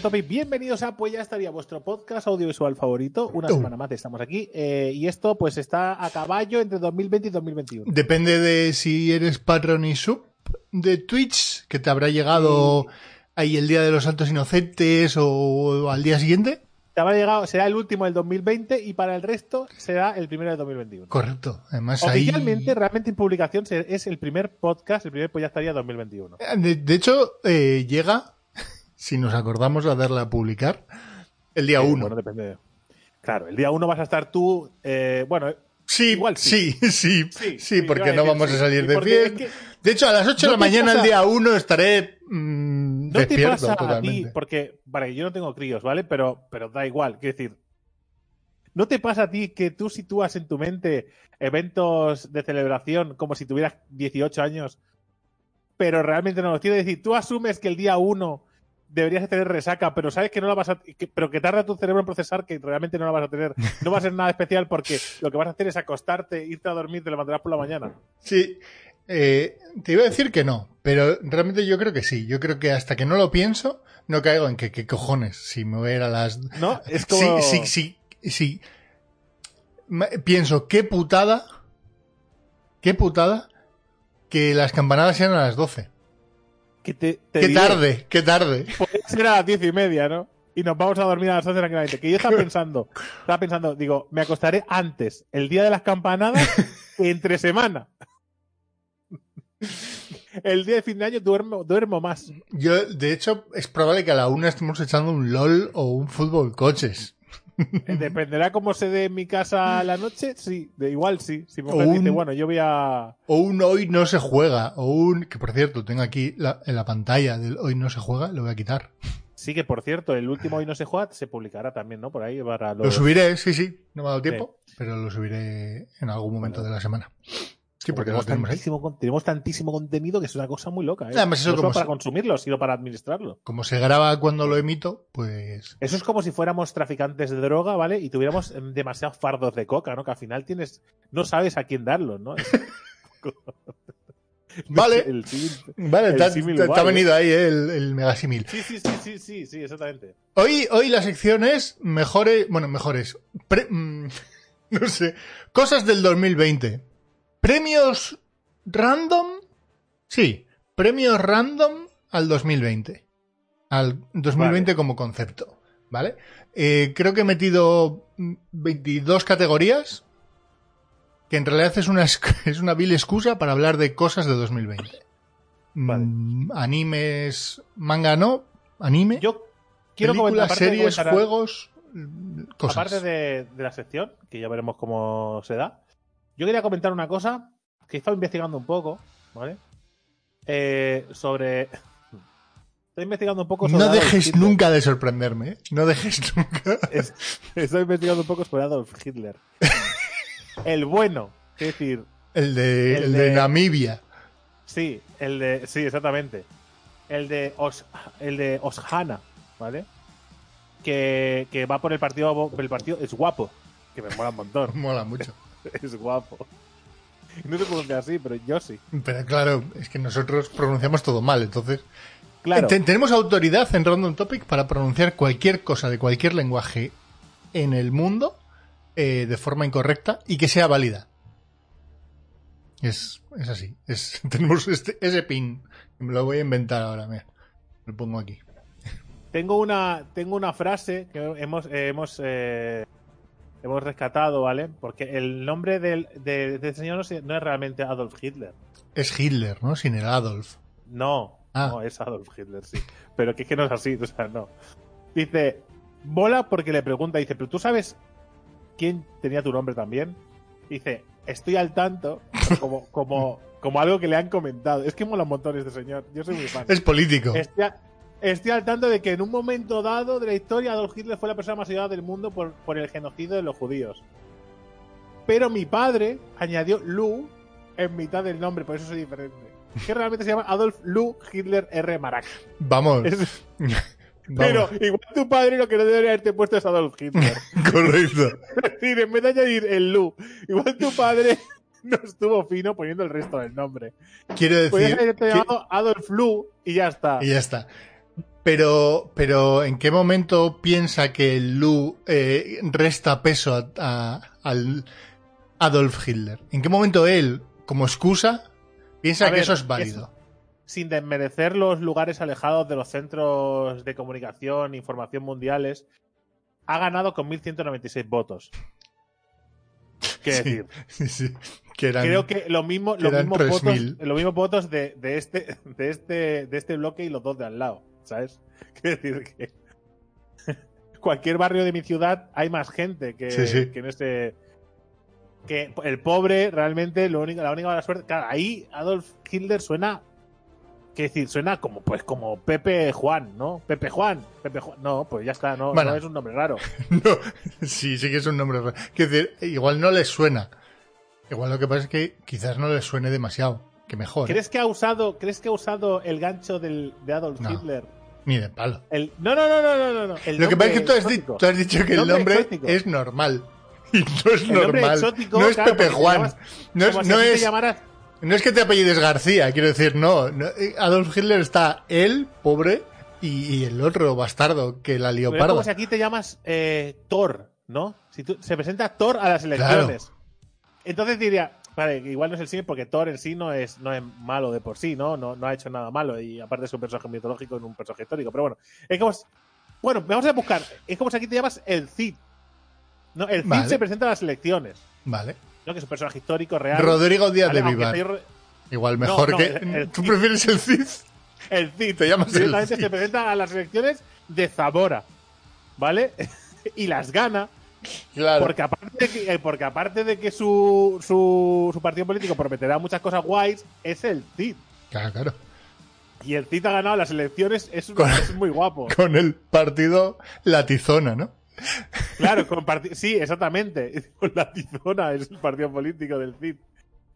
Topic. Bienvenidos a Pues ya estaría vuestro podcast audiovisual favorito. Una semana más estamos aquí. eh, y esto pues está a caballo entre 2020 y 2021. Depende de si eres patron y sub de Twitch, que te habrá llegado ahí el día de los Santos Inocentes o al día siguiente. Te habrá llegado, será el último del 2020 y para el resto será el primero del 2021. Correcto. Además, ahí. Oficialmente, realmente en publicación es el primer podcast, el primer Pues ya estaría 2021. De, de hecho, eh, llega, si nos acordamos a darle a publicar, el día Eh, 1. Bueno, depende. de- Claro, el día 1 vas a estar tú. eh, bueno, Sí, Igual sí. sí, sí, sí, porque no vamos a salir de fiesta. es De hecho, a las 8 de ¿No la te mañana el día 1 estaré mm, ¿No te despierto pasa a ti? totalmente. Porque, vale, yo no tengo críos, ¿vale? Pero, pero da igual, quiero decir. ¿No te pasa a ti que tú sitúas en tu mente eventos de celebración como si tuvieras 18 años, pero realmente no los tienes? Es decir, tú asumes que el día 1 deberías de tener resaca, pero sabes que no la vas a. que- pero que tarda tu cerebro en procesar que realmente no la vas a tener. No va a ser nada especial porque lo que vas a hacer es acostarte, irte a dormir, te levantarás por la mañana. Sí, eh, te iba a decir que no, pero realmente yo creo que sí. Yo creo que hasta que no lo pienso, no caigo en que qué cojones, si me voy a ir a las... ¿No? Es como. Sí, sí, sí, sí. Pienso, qué putada, qué putada que las campanadas sean a las 12. Que te- te Qué diré. tarde, qué tarde. Puede ser a las diez y media, ¿no? Y nos vamos a dormir a las 11 tranquilamente. Que yo estaba pensando, estaba pensando, digo, me acostaré antes, el día de las campanadas, que entre semana. El día de fin de año duermo, duermo más. Yo, de hecho, es probable que a la una estemos echando un LOL o un fútbol coches. Eh, Dependerá cómo se dé en mi casa la noche, sí, de igual sí. Si mi mujer dice, un- bueno, yo voy a. O un hoy no se juega. O un. Que por cierto, tengo aquí la- en la pantalla del hoy no se juega, lo voy a quitar. Sí, que por cierto, el último hoy no se juega, se publicará también, ¿no? Por ahí para los. Lo subiré, sí, sí. No me ha dado tiempo, pero lo subiré en algún momento de la semana. Sí, porque tenemos, tantísimo, con- tenemos tantísimo contenido que es una cosa muy loca. ¿eh? Además, eso no solo para se- consumirlo, sino para administrarlo. Como se graba cuando lo emito, pues. Eso es como si fuéramos traficantes de droga, ¿vale? Y tuviéramos em, demasiados fardos de coca, ¿no? Que al final tienes, no sabes a quién darlos, ¿no? Vale. El Vale, el te, ha- ha ¿eh? venido ahí eh, el, el megasímil. Sí, sí, sí, sí, sí, sí, exactamente. Hoy, hoy la sección es mejores. Bueno, mejores. pre- mm, no sé. Cosas del 2020. Premios random. Sí, premios random al 2020. Al 2020 como concepto. ¿Vale? Eh, creo que he metido mm, 22 categorías. Que en realidad es una, es una vil excusa para hablar de cosas de 2020. Vale. Mm, Animes, manga no, anime. Yo quiero comentar, películas, de series, comentar- juegos, cosas. aparte de, de la sección, que ya veremos cómo se da, yo quería comentar una cosa que he estado investigando un poco, ¿vale? Eh, sobre. Estoy investigando un poco sobre. no dejes Hitler. nunca de sorprenderme, ¿eh? No dejes nunca. Es- Estoy investigando un poco sobre Adolf Hitler. El bueno, es decir, El de, El el de de- Namibia. sí, el de. Sí, exactamente. El de Os, el de Oshana, ¿vale? Que, que va por el partido. El partido es guapo. Que me mola un montón. Mola mucho. Es guapo. No se pronuncia así, pero yo sí. Pero claro, es que nosotros pronunciamos todo mal, entonces. Claro. Ten- tenemos autoridad en Random Topic para pronunciar cualquier cosa de cualquier lenguaje en el mundo eh, de forma incorrecta y que sea válida. Es, es así. Es, tenemos este, ese pin. Me lo voy a inventar ahora, mira. Lo pongo aquí. Tengo una, tengo una frase que hemos, eh, hemos, eh, hemos rescatado, ¿vale? Porque el nombre del, de, de este señor no, es realmente Adolf Hitler. Es Hitler, ¿no? Sin el Adolf. No, Ah. no, es Adolf Hitler, sí. Pero que es que no es así, o sea, no. Dice, mola porque le pregunta, dice, pero tú sabes quién tenía tu nombre también? Dice, estoy al tanto, como, como, como algo que le han comentado. Es que mola un montón este señor, yo soy muy fan. Es político. Estoy, a- estoy al tanto de que en un momento dado de la historia Adolf Hitler fue la persona más odiada del mundo por, por el genocidio de los judíos. Pero mi padre añadió Lu en mitad del nombre, por eso soy diferente. Que realmente se llama Adolf Lu Hitler R. Marac. Vamos. Es- vamos. pero igual tu padre lo que no debería haberte puesto es Adolf Hitler. Correcto. Es decir, en vez de añadir el Lu, igual tu padre no estuvo fino poniendo el resto del nombre. Quiero Podrías decir. haberte que- llamado Adolf Lu y ya está. Y ya está. Pero, pero ¿en qué momento piensa que Lu eh, resta peso a- a- al Adolf Hitler? ¿En qué momento él, como excusa, piensa A que ver, eso es válido? eso- Sin desmerecer los lugares alejados de los centros de comunicación, información mundiales, ha ganado con 1.196 votos. Quiero Sí, decir, sí, sí, que eran- creo que lo mismo, los mismos votos, 3.000. los mismos votos de, de este, de este, de este bloque y los dos de al lado, ¿sabes? Quiero decir que cualquier barrio de mi ciudad hay más gente que, Sí, sí. que en este que el pobre realmente lo único, la única mala suerte, claro, ahí Adolf Hitler suena que decir, suena como pues como Pepe Juan, ¿no? Pepe Juan, Pepe Juan. No, pues ya está, no, Bueno. no es un nombre raro. No, sí, sí que es un nombre raro. Quiero decir, igual no les suena. Igual lo que pasa es que quizás no les suene demasiado. Que mejor. ¿eh? ¿Crees que ha usado, crees que ha usado el gancho del, de Adolf No. Hitler? Ni de palo. El, no, no, no, no, no, no, el Lo que pasa es que tú has, exótico. tú has dicho que el Nombre es normal. Y no es El normal. exótico, no es claro, Pepe Juan. llamas- no es, no es, llamaras- no es que te apellides García, quiero decir, no. no, eh, Adolf Hitler está él, pobre, y, y el otro bastardo que la lió pero es como parda. si aquí te llamas eh, Thor, ¿no? Si tú- se presenta Thor a las elecciones. Entonces diría, vale, igual no es el cine porque Thor en sí no es, no es malo de por sí, ¿no? ¿no? No ha hecho nada malo y aparte es un personaje mitológico en un personaje histórico. Pero bueno, es como. Bueno, vamos a buscar. Es como si aquí te llamas el Cid. ¿no? El Cid Vale. se presenta a las elecciones. Vale. ¿no? Que es un personaje histórico real. Rodrigo Díaz Vale, de Vivar. Igual mejor no, que. el- el ¿Tú Cid. prefieres el Cid? El Cid. Te llamas el Cid. se presenta a las elecciones de Zamora. ¿Vale? y las gana. Claro. Porque aparte de que, eh, porque aparte de que su, su, su partido político prometerá muchas cosas guays, es el Cid. Claro, claro. Y el Cid ha ganado las elecciones, es, Con- es muy guapo. Con el partido Latizona, ¿no? Claro, con sí, exactamente. Con la tizona es el partido político del Cid.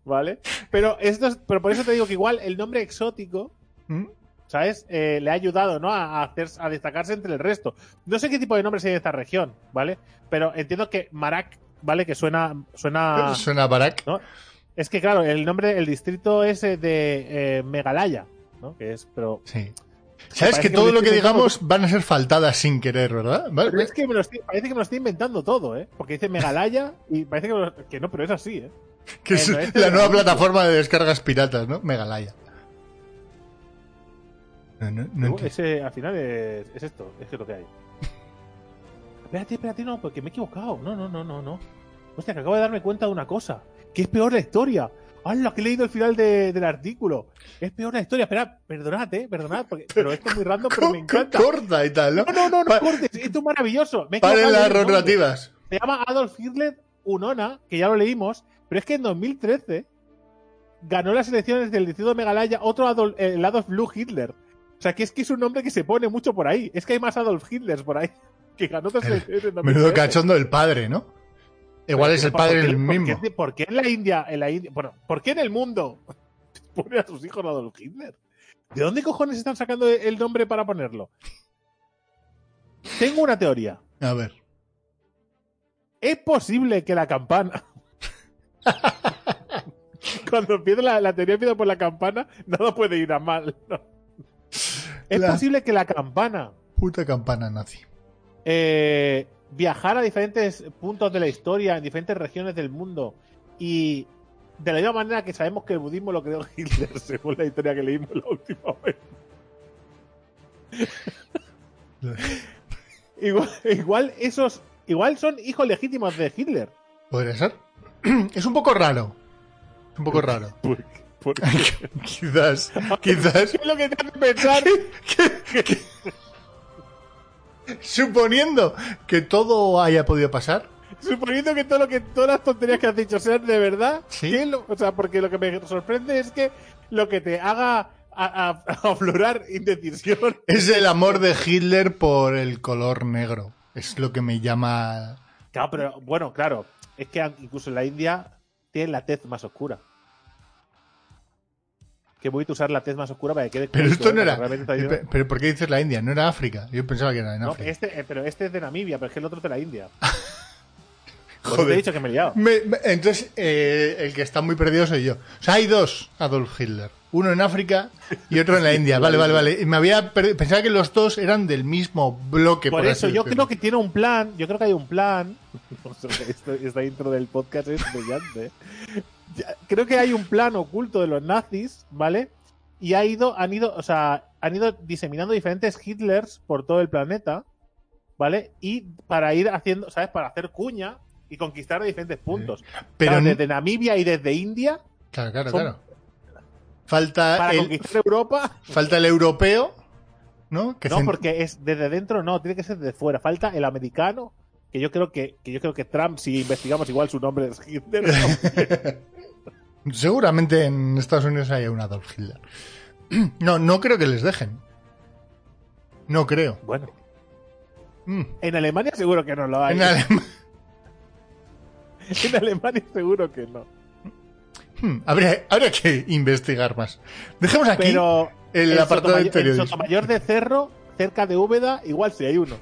¿Vale? Pero, esto es- pero por eso te digo que igual el nombre exótico ¿Mm? ¿Sabes? Eh, le ha ayudado, ¿no? A, hacer, a destacarse entre el resto. No sé qué tipo de nombres hay en esta región, ¿vale? Pero entiendo que Marak, ¿vale? Que suena. suena Suena a Barak. ¿no? Es que, claro, el nombre, el distrito es eh, de eh, Megalaya, ¿no? Que es, pero. Sí. Sabes que que todo lo que digamos van a ser faltadas sin querer, ¿verdad? Vale, pero es que me lo estoy- parece que me lo estoy inventando todo, ¿eh? Porque dice Megalaya y parece que, me lo- que no, pero es así, ¿eh? que es la de nueva plataforma de descargas piratas, ¿no? Megalaya. No, no, ese, al final es, es esto, es que es lo que hay. espérate, espérate, no, porque me he equivocado. No, no, no, no, no. Hostia, que acabo de darme cuenta de una cosa. Que es peor la historia. ¡Hala! Que he leído el final de- del artículo. Es peor la historia. Espera, perdonad, eh, perdonad. Porque, pero esto es muy random, pero me encanta. Corta y tal, ¿no? No, no, no, no Pa- cortes. Esto es maravilloso. Me Paren las rotativas. Se llama Adolf Hitler Unona, que ya lo leímos, pero es que en 2013 ganó las elecciones del distrito de Megalaya otro Adolf, el Adolf Blue Hitler. O sea, que es que es un nombre que se pone mucho por ahí. Es que hay más Adolf Hitlers por ahí que ganó El- Menudo 2013. cachondo el padre, ¿no? Igual es el ¿Por padre el por mismo. qué- ¿Por qué en la India, en la India, bueno, por qué en el mundo pone a sus hijos Adolf Hitler? ¿De dónde cojones están sacando el nombre para ponerlo? Tengo una teoría. A ver. Es posible que la campana. Cuando empieza la, la teoría empieza por la campana, nada puede ir a mal. ¿no? Es La- posible que la campana Puta campana nazi. eh, viajara a diferentes puntos de la historia, en diferentes regiones del mundo, y de la misma manera que sabemos que el budismo lo creó Hitler, según la historia que leímos la última vez. Igual, igual esos, igual son hijos legítimos de Hitler. ¿Podría ser? Es un poco raro. Es un poco raro. Quizás, quizás. ¿Qué es lo que te hace pensar? Suponiendo que todo haya podido pasar, Suponiendo que todo lo que todas las tonterías que has dicho sean de verdad, Sí. ¿qué es lo- o sea, porque lo que me sorprende es que lo que te haga a, a- a aflorar indecisión es el amor de Hitler por el color negro. Es lo que me llama. Claro, pero bueno, claro, es que incluso en la India tienen la tez más oscura. Que voy a usar la tez más oscura para que quede Pero esto ¿eh? no era. diciendo- Pero, pero ¿por qué dices la India? No era África. Yo pensaba que era en No, África. este, eh, pero este es de Namibia, pero es que el otro es de la India. Pues te he dicho que me he liado. Me- me- entonces, eh, el que está muy perdido soy yo. O sea, hay dos Adolf Hitler. Uno en África y otro en la India. Vale, vale, vale. Y me había pensaba que los dos eran del mismo bloque. Por Por, eso yo creo que tiene un plan, yo creo que hay un plan. Esta intro del podcast es brillante. Creo que hay un plan oculto de los nazis, ¿vale? Y ha ido, han ido, o sea, han ido diseminando diferentes Hitlers por todo el planeta, ¿vale? Y para ir haciendo, ¿sabes? Para hacer cuña y conquistar diferentes puntos. Pero Claro, desde Namibia y desde India, Claro, claro, son- claro. Falta para el, conquistar Europa. falta el europeo, ¿no? Que No, cent- porque es desde dentro, no, tiene que ser de fuera. Falta el americano, que yo creo que, que yo creo que Trump, si investigamos igual su nombre es Hitler. ¿no? Seguramente en Estados Unidos haya un Adolf Hitler. No, no creo que les dejen. No creo. bueno, Mm. en Alemania seguro que no lo hay. En Alem- En Alemania seguro que no. Hmm, habría, habría que investigar más. Dejemos aquí Pero el en apartado del Sotomayor, en periodismo. Sotomayor de Cerro, cerca de Úbeda, igual si hay uno.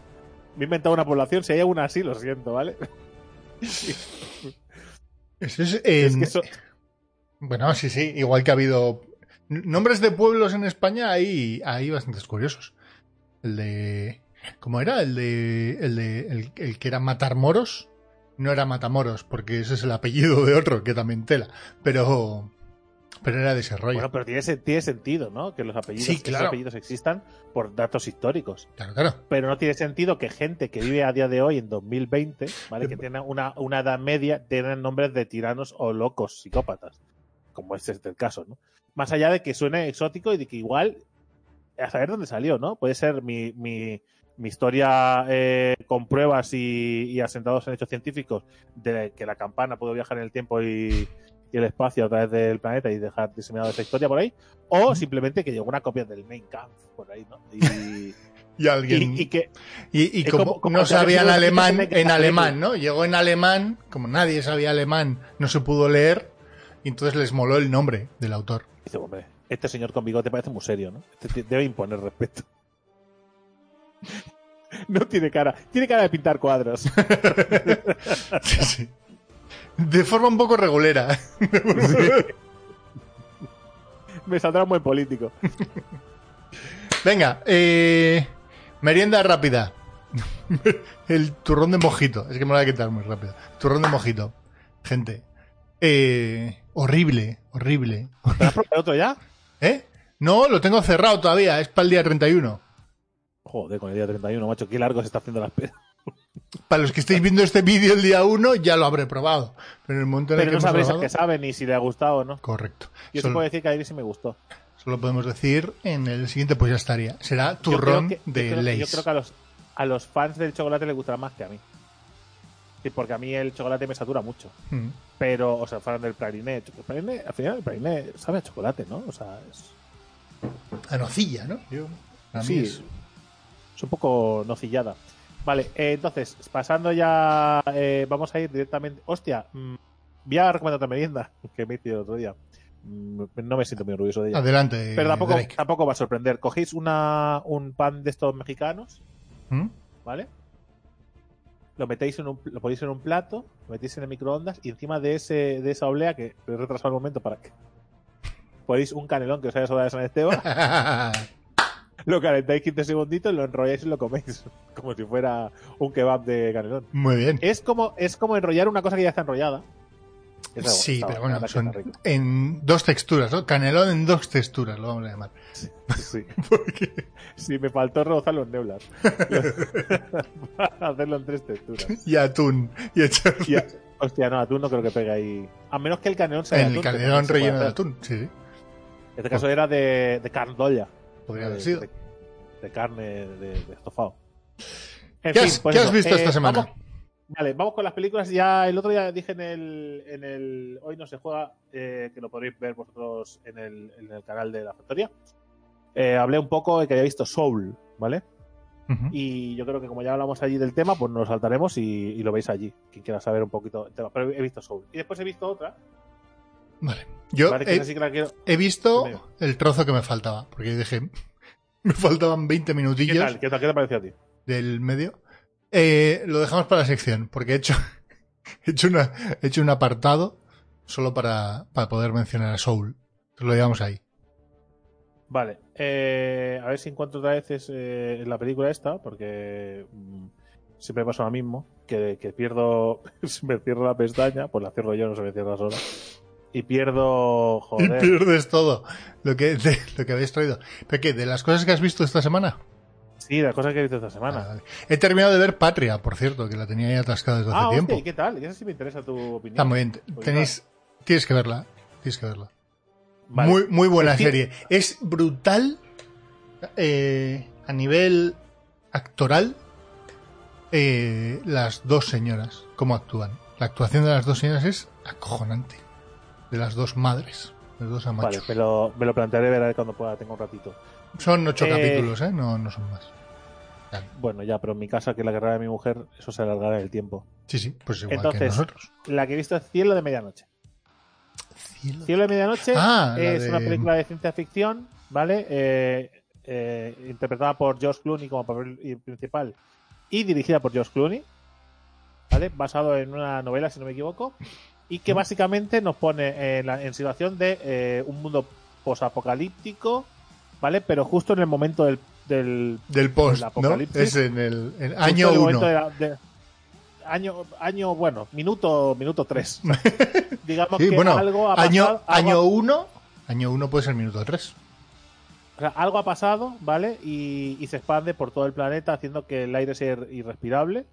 Me he inventado una población, si hay una así, lo siento, ¿vale? Eso es, que eso- Bueno, sí, sí, igual que ha habido nombres de pueblos en España, hay, hay bastantes curiosos. El de... ¿Cómo era? El de... El, de, el, el que era Matar Moros. No era Matamoros, porque ese es el apellido de otro, que también tela. Pero... Pero era de ese rollo. bueno, pero tiene, tiene sentido, ¿no? Que los apellidos, Sí, esos claro. apellidos existan por datos históricos. Claro, claro. pero no tiene sentido que gente que vive a día de hoy, en 2020, ¿vale? que tiene una, una edad media, tengan nombres de tiranos o locos, psicópatas, como es este el caso, ¿no? Más allá de que suene exótico y de que igual, a saber dónde salió, ¿no? Puede ser mi, mi, mi historia eh, con pruebas y, y asentados en hechos científicos de que la campana pudo viajar en el tiempo y, y el espacio a través del planeta y dejar diseminada esa historia por ahí, o simplemente que llegó una copia del Main Camp por ahí, ¿no? Y, Y alguien... y- y que Y, y Es como, como- como no sabían alemán en alemán, ¿no? Llegó en alemán, como nadie sabía alemán, no se pudo leer, y entonces les moló el nombre del autor. Dice, hombre, este señor con bigote parece muy serio, ¿no? Este debe imponer respeto. No tiene cara. Tiene cara de pintar cuadros. Sí, sí. De forma un poco regulera. Me saldrá un buen político. Venga, eh, merienda rápida. El turrón de mojito. Es que me lo voy a quitar muy rápido. Turrón de mojito. Gente. Eh, horrible, horrible. ¿Te has probado otro ya? ¿Eh? No, lo tengo cerrado todavía. Es para el día 31. Joder, con el día 31, macho. Qué largo se está haciendo la espera. Para los que estéis viendo este vídeo el día 1, ya lo habré probado. Pero en el momento en el Pero que no sabréis a grabado- qué sabe ni si le ha gustado o no. Correcto. Yo Solo, puedo decir que a mí sí me gustó. solo podemos decir en el siguiente, pues ya estaría. Será Yo creo turrón yo de Yo Lays. creo que a los, a los fans del chocolate les gustará más que a mí. Sí, porque a mí el chocolate me satura mucho. Mm. Pero, o sea, fan del praliné. El praliné, al final el praliné sabe a chocolate, ¿no? O sea, es, A nocilla, ¿no? Yo, a mí sí, es- es un poco nocillada. Vale, eh, entonces, pasando ya, eh, vamos a ir directamente. Hostia, mm, voy a recomendar otra merienda que me hice el otro día. Mm, No me siento muy orgulloso de ella. Adelante. Pero tampoco, tampoco va a sorprender. Cogéis una, un pan de estos mexicanos, ¿Mm? ¿vale? Lo metéis en un, lo ponéis en un plato, lo metéis en el microondas y encima de ese de esa oblea que he retrasado el momento para que ponéis un canelón que os haya sobrado de San Esteban, lo calentáis 15 segunditos, lo enrolláis y lo coméis como si fuera un kebab de canelón. Muy bien. Es como es como enrollar una cosa que ya está enrollada. Sí, pero bueno, son en dos texturas, ¿no? Canelón en dos texturas, lo vamos a llamar. Sí. Porque- Sí, me faltó rebozar los neulas. Para hacerlo en tres texturas. Y atún. Y echar Y a- hostia, no, atún no creo que pegue ahí. A menos que el canelón sea el canelón relleno de atún. Sí. En este caso era de, de cardolla. Podría de, haber sido. De, de carne de, estofado. En ¿Qué fin, has, pues qué has visto eh, esta semana? vamos- vale, vamos con las películas. Ya el otro día dije en el, en el Hoy no se juega, eh, que lo podréis ver vosotros en el, en el canal de la factoría. Eh, hablé un poco de que había visto Soul, ¿vale? Y yo creo que como ya hablamos allí del tema, pues nos saltaremos y, y lo veis allí. Quien quiera saber un poquito del tema. Pero he visto Soul. Y después he visto otra. Vale. Yo ¿vale? He, sí he visto el trozo que me faltaba, porque dije, me faltaban 20 ¿Qué minutillos tal? ¿Qué tal? ¿Qué te pareció a ti? del medio. Eh, lo dejamos para la sección, porque he hecho, He hecho, una, he hecho un apartado solo para, para poder mencionar a Soul. Lo llevamos ahí. Vale. eh, a ver si encuentro otra vez es, eh, la película esta, porque mm, siempre pasa lo mismo, que, que pierdo, si me cierro la pestaña, pues la cierro yo, no se me cierra sola. Y pierdo, Y joder, pierdes todo lo que, de- lo que habéis traído. ¿Pero qué? ¿De las cosas que has visto esta semana? Sí, la cosa que he visto esta semana. vale. He terminado de ver Patria, por cierto, que la tenía ahí atascada desde hace Ah, tiempo. ¿y qué tal? Y eso sí me interesa tu opinión. Está muy bien. Pues Tenéis, tienes que verla. Tienes que verla. Vale. Muy, muy buena serie. Es brutal eh, a nivel actoral eh, las dos señoras, cómo actúan. La actuación de las dos señoras es acojonante. De las dos madres, de los dos Vale, amachos. me lo, me lo plantearé ver cuando pueda, tengo un ratito. Son ocho Eh, capítulos, ¿eh? No, no son más. Bueno, ya, pero en mi casa, que es la carrera de mi mujer, eso se alargará en el tiempo. Sí, sí, pues igual que Entonces, nosotros. La que he visto es Cielo de Medianoche. Cielo. Cielo de Medianoche Ah, es de- una película de ciencia ficción, ¿vale? Eh, eh, interpretada por George Clooney como papel principal y dirigida por George Clooney, ¿vale? Basado en una novela, si no me equivoco, y que básicamente nos pone en, la, en situación de eh, un mundo posapocalíptico, ¿vale? Pero justo en el momento del, del Del post, el ¿no? apocalipsis. Es en el en año en el momento uno. de la- de- año, año, bueno, minuto, minuto tres. Digamos Sí, que bueno, algo ha año, pasado, algo año uno, año uno puede ser minuto tres. O sea, algo ha pasado, ¿vale? Y, y se expande por todo el planeta, haciendo que el aire sea ir- irrespirable.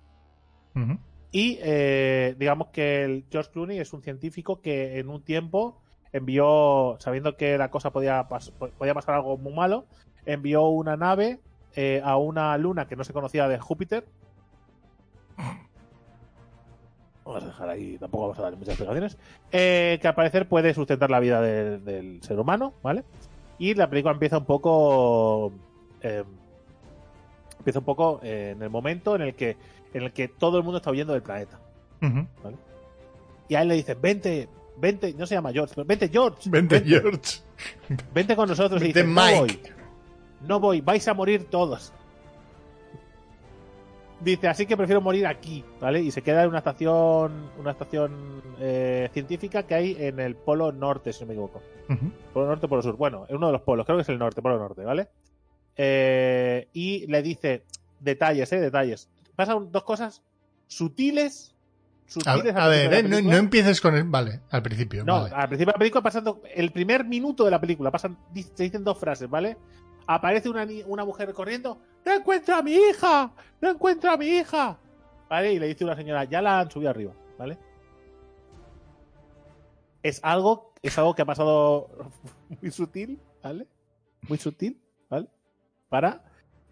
Y eh, digamos que el George Clooney es un científico que en un tiempo envió, sabiendo que la cosa podía, pas- podía pasar algo muy malo, envió una nave eh, a una luna que no se conocía de Júpiter. Vamos a dejar ahí, tampoco vamos a darle muchas explicaciones. eh, que al parecer puede sustentar la vida del- del ser humano, ¿vale? Y la película empieza un poco. eh, empieza un poco en el momento en el que en el que todo el mundo está huyendo del planeta. Y a él le dicen, vente, vente, no se llama George, pero vente George, Vente, George. vente con nosotros. y Vente, dice, no Mike. voy, no voy, vais a morir todos. Dice, así que prefiero morir aquí, ¿vale? Y se queda en una estación, una estación eh, científica que hay en el polo norte, si no me equivoco. Polo norte, polo sur. Bueno, en uno de los polos, creo que es el norte, polo norte, ¿vale? Eh, y le dice detalles, ¿eh? Detalles. Pasan dos cosas sutiles. A, sutiles a al ver, eh, no, empieces con el. Vale, al principio. No, vale. al principio de la película pasando el primer minuto de la película, pasan, se dicen dos frases, ¿vale? Aparece una, una mujer corriendo, ¡No encuentro a mi hija! ¡No encuentro a mi hija! ¿Vale? Y le dice una señora, ya la han subido arriba, ¿vale? Es algo, es algo que ha pasado muy sutil, ¿vale? Muy sutil, ¿vale? Para.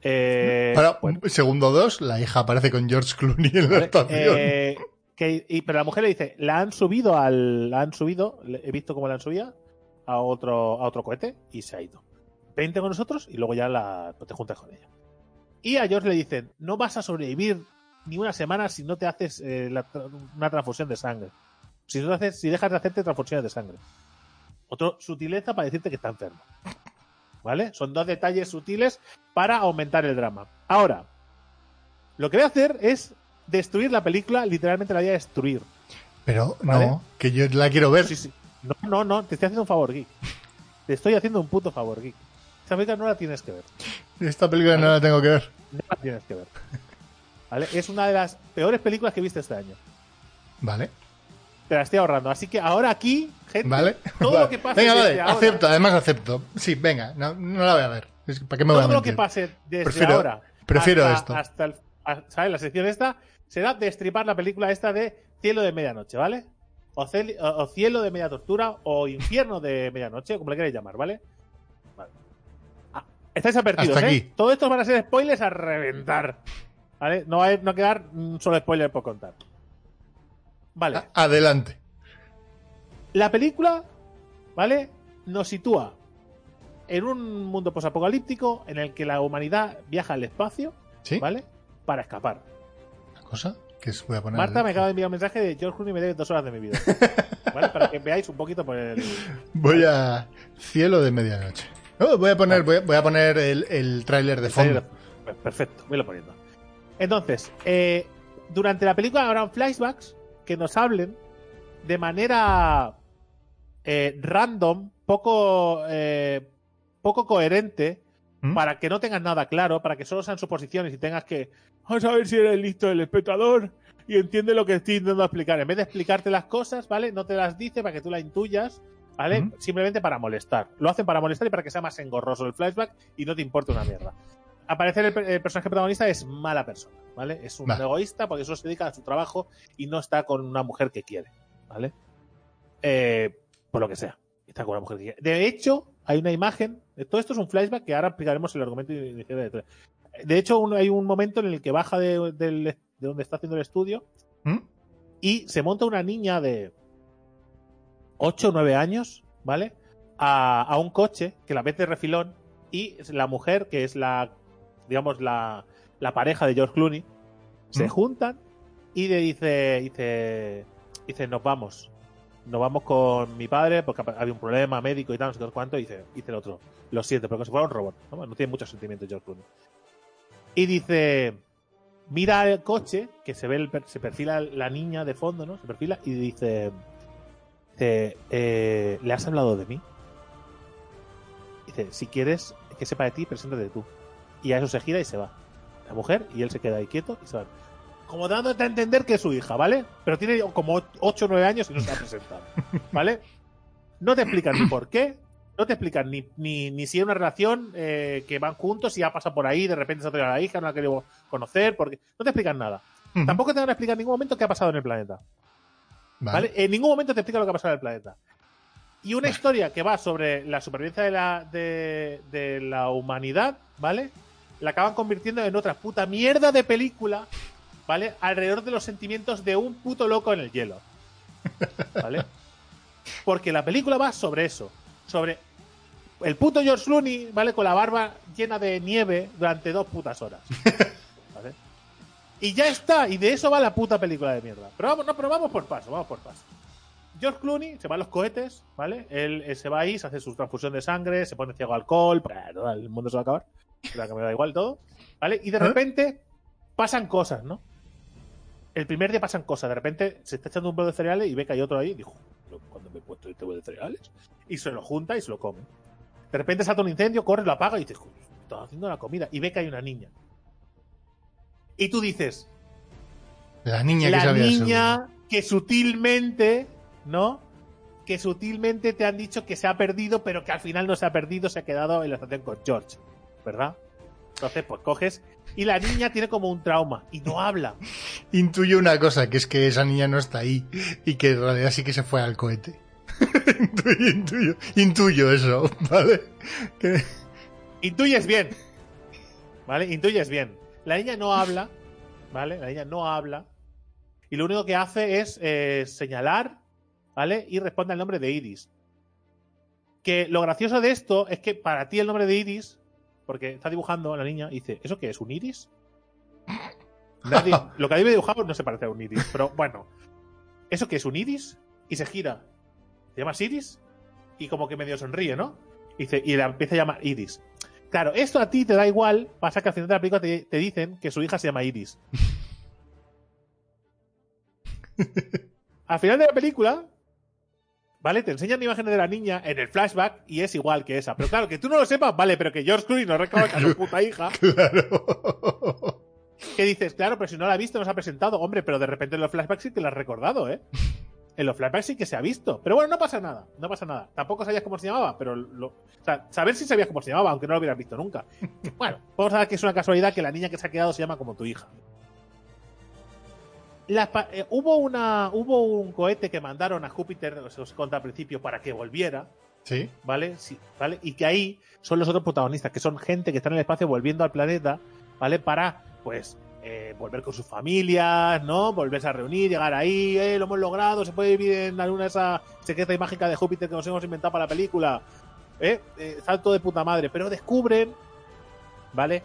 eh, Para, bueno, segundo dos, la hija aparece con George Clooney en la estación. Eh, que- y- pero la mujer le dice, la han subido al. La han subido, he visto cómo la han subido a otro, a otro cohete y se ha ido. Vente con nosotros y luego ya la, te juntas con ella. Y a George le dicen, no vas a sobrevivir ni una semana si no te haces eh, la una transfusión de sangre. Si, no te haces, si dejas de hacerte transfusiones de sangre. Otro sutileza para decirte que está enfermo. ¿Vale? Son dos detalles sutiles para aumentar el drama. Ahora, lo que voy a hacer es destruir la película, literalmente la voy a destruir. Pero ¿vale? no, que yo la quiero ver. Sí, sí. No, no, no, te estoy haciendo un favor, Geek. Te estoy haciendo un puto favor, Geek. Esta película no la tienes que ver. Esta película no la tengo que ver. No la tienes que ver. ¿Vale? Es una de las peores películas que he visto este año. Vale, Te la estoy ahorrando. Así que ahora aquí, gente, vale. todo Vale. lo que pase Venga, vale, ahora, acepto, además acepto. Sí, venga, no, no la voy a ver. ¿Para qué me voy a todo lo que pase desde Prefiero- ahora prefiero hasta, esto. hasta el, ¿sabes? La sección esta será destripar la película esta de Cielo de Medianoche, ¿vale? O, o- Cielo de Media Tortura o Infierno de Medianoche, como le queréis llamar. Vale. Estáis advertidos, Hasta ¿eh? aquí. Todo esto van a ser spoilers a reventar. ¿Vale? No va a, no va a quedar un solo spoiler por contar. Vale. A- Adelante. La película, ¿vale? Nos sitúa en un mundo posapocalíptico en el que la humanidad viaja al espacio, ¿Sí? ¿vale? Para escapar. Una cosa que os voy a poner. Marta me acaba de enviar un mensaje de George Clooney me debe dos horas de mi vida. ¿Vale? Para que veáis un poquito por el. Voy a. Cielo de medianoche. Oh, voy a poner, voy a, voy a poner el, el tráiler de fondo. Perfecto, voy lo poniendo. Entonces, eh, durante la película habrán flashbacks, que nos hablen de manera eh, random, poco, eh, poco coherente, ¿Mm? para que no tengas nada claro, para que solo sean suposiciones y tengas que. Vamos a ver si eres listo el espectador y entiende lo que estoy intentando explicar. En vez de explicarte las cosas, ¿vale? No te las dice para que tú las intuyas, ¿vale? ¿Mm? Simplemente para molestar. Lo hacen para molestar y para que sea más engorroso el flashback y no te importe una mierda. Aparecer el, per- el personaje protagonista es mala persona, ¿vale? Es un egoísta porque solo se dedica a su trabajo y no está con una mujer que quiere, ¿vale? Eh, por lo que sea. Está con una mujer que quiere. De hecho, hay una imagen. Todo esto es un flashback que ahora explicaremos el argumento inicial de la De hecho, un- hay un momento en el que baja de donde está haciendo el estudio ¿Mm? y se monta una niña de 8 o 9 años, ¿vale? A, a un coche que la mete de refilón y la mujer, que es la, digamos, la, la pareja de George Clooney, se ¿Mm? juntan y le dice, dice, dice, nos vamos. Nos vamos con mi padre porque había un problema médico y tal, no sé cuánto. Y dice, dice el otro, lo siento, pero que se fuera un robot. No, No tiene mucho sentimiento George Clooney. Y dice, mira el coche, que se ve, el se perfila la niña de fondo, ¿no? Se perfila y dice, dice, eh, ¿le has hablado de mí? Dice, si quieres que sepa de ti, preséntate tú. Y a eso se gira y se va. La mujer y él se queda ahí quieto y se va. Como dándote a entender que es su hija, ¿vale? Pero tiene como 8 o 9 años y no se ha presentado, ¿vale? No te explican ni por qué, no te explican ni, ni, ni si es una relación eh, que van juntos y ha pasado por ahí, de repente se ha traído a la hija, no la ha querido conocer, porque no te explican nada. Tampoco te van a explicar en ningún momento qué ha pasado en el planeta. ¿Vale? En ningún momento te explica lo que ha pasado en el planeta. Y una historia que va sobre la supervivencia de la, de, de la humanidad, ¿vale? La acaban convirtiendo en otra puta mierda de película, ¿vale? Alrededor de los sentimientos de un puto loco en el hielo. ¿Vale? Porque la película va sobre eso. Sobre el puto George Clooney, ¿vale? Con la barba llena de nieve durante dos putas horas. Y ya está, y de eso va la puta película de mierda. Pero vamos, no, pero vamos por paso, vamos por paso. George Clooney se va a los cohetes, ¿vale? Él, eh, se va ahí, se hace su transfusión de sangre, se pone ciego al alcohol, todo el mundo se va a acabar. Que me da igual todo, ¿vale? Y de ¿Eh? repente pasan cosas, ¿no? El primer día pasan cosas, de repente se está echando un bowl de cereales y ve que hay otro ahí y dijo, "¿Pero ¿cuándo me he puesto este bowl de cereales? Y se lo junta y se lo come. De repente salta un incendio, corre, lo apaga y dice, "Joder, estaba haciendo la comida. Y ve que hay una niña. Y tú dices, La niña que la niña que sutilmente, ¿no? Que sutilmente te han dicho que se ha perdido, pero que al final no se ha perdido, se ha quedado en la estación con George, ¿verdad? Entonces, pues coges y la niña tiene como un trauma y no habla. Intuyo una cosa, que es que esa niña no está ahí y que en realidad sí que se fue al cohete. intuyo, intuyo, intuyo eso, ¿vale? Que- Intuyes bien, ¿vale? Intuyes bien. La niña no habla, ¿vale? La niña no habla y lo único que hace es eh, señalar, ¿vale? Y responde al nombre de Iris. Que lo gracioso de esto es que para ti el nombre de Iris, porque está dibujando a la niña y dice, ¿eso qué es? ¿Un iris? Nadie- lo que había dibujado no se parece a un iris, pero bueno. ¿Eso qué es? ¿Un iris? Y se gira. ¿Te llamas Iris? Y como que medio sonríe, ¿no? Y, dice, y la empieza a llamar Iris. Claro, esto a ti te da igual, pasa que al final de la película te, te dicen que su hija se llama Iris. al final de la película, ¿vale? Te enseñan imágenes de la niña en el flashback y es igual que esa. Pero claro, que tú no lo sepas, vale, pero que George Clooney no reconozca a su puta hija. Claro. Que dices, claro, pero si no la ha visto, no se ha presentado. Hombre, pero de repente en los flashbacks sí que la has recordado, ¿eh? En los flashbacks sí que se ha visto. Pero bueno, no pasa nada, no pasa nada. Tampoco sabías cómo se llamaba, pero lo, o sea, saber si sabías cómo se llamaba, aunque no lo hubieras visto nunca. Bueno, vamos a ver que es una casualidad que la niña que se ha quedado se llama como tu hija. Eh, hubo una hubo un cohete que mandaron a Júpiter, os os conté al principio, para que volviera, Sí. ¿vale? Sí, ¿vale? Y que ahí son los otros protagonistas, que son gente que está en el espacio volviendo al planeta, ¿vale? Para, pues, eh, volver con sus familias, ¿no? Volverse a reunir, llegar ahí, eh, lo hemos logrado, se puede vivir en la luna esa secreta y mágica de Júpiter que nos hemos inventado para la película, ¿eh? eh salto de puta madre, pero descubren, ¿vale?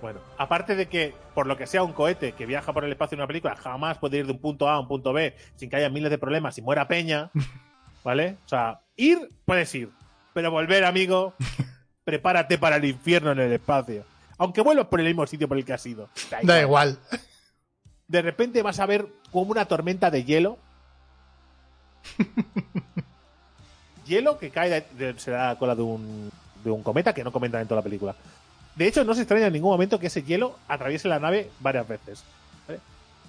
Bueno, aparte de que, por lo que sea un cohete que viaja por el espacio en una película, jamás puede ir de un punto A a un punto B sin que haya miles de problemas y muera peña, ¿vale? O sea, ir, puedes ir, pero volver, amigo, prepárate para el infierno en el espacio. Aunque vuelvas por el mismo sitio por el que has ido. Da Da igual. de repente vas a ver como una tormenta de hielo. hielo que cae de, de- se da la cola de un, de un cometa que no comentan en toda la película. De hecho, no se extraña en ningún momento que ese hielo atraviese la nave varias veces. ¿vale?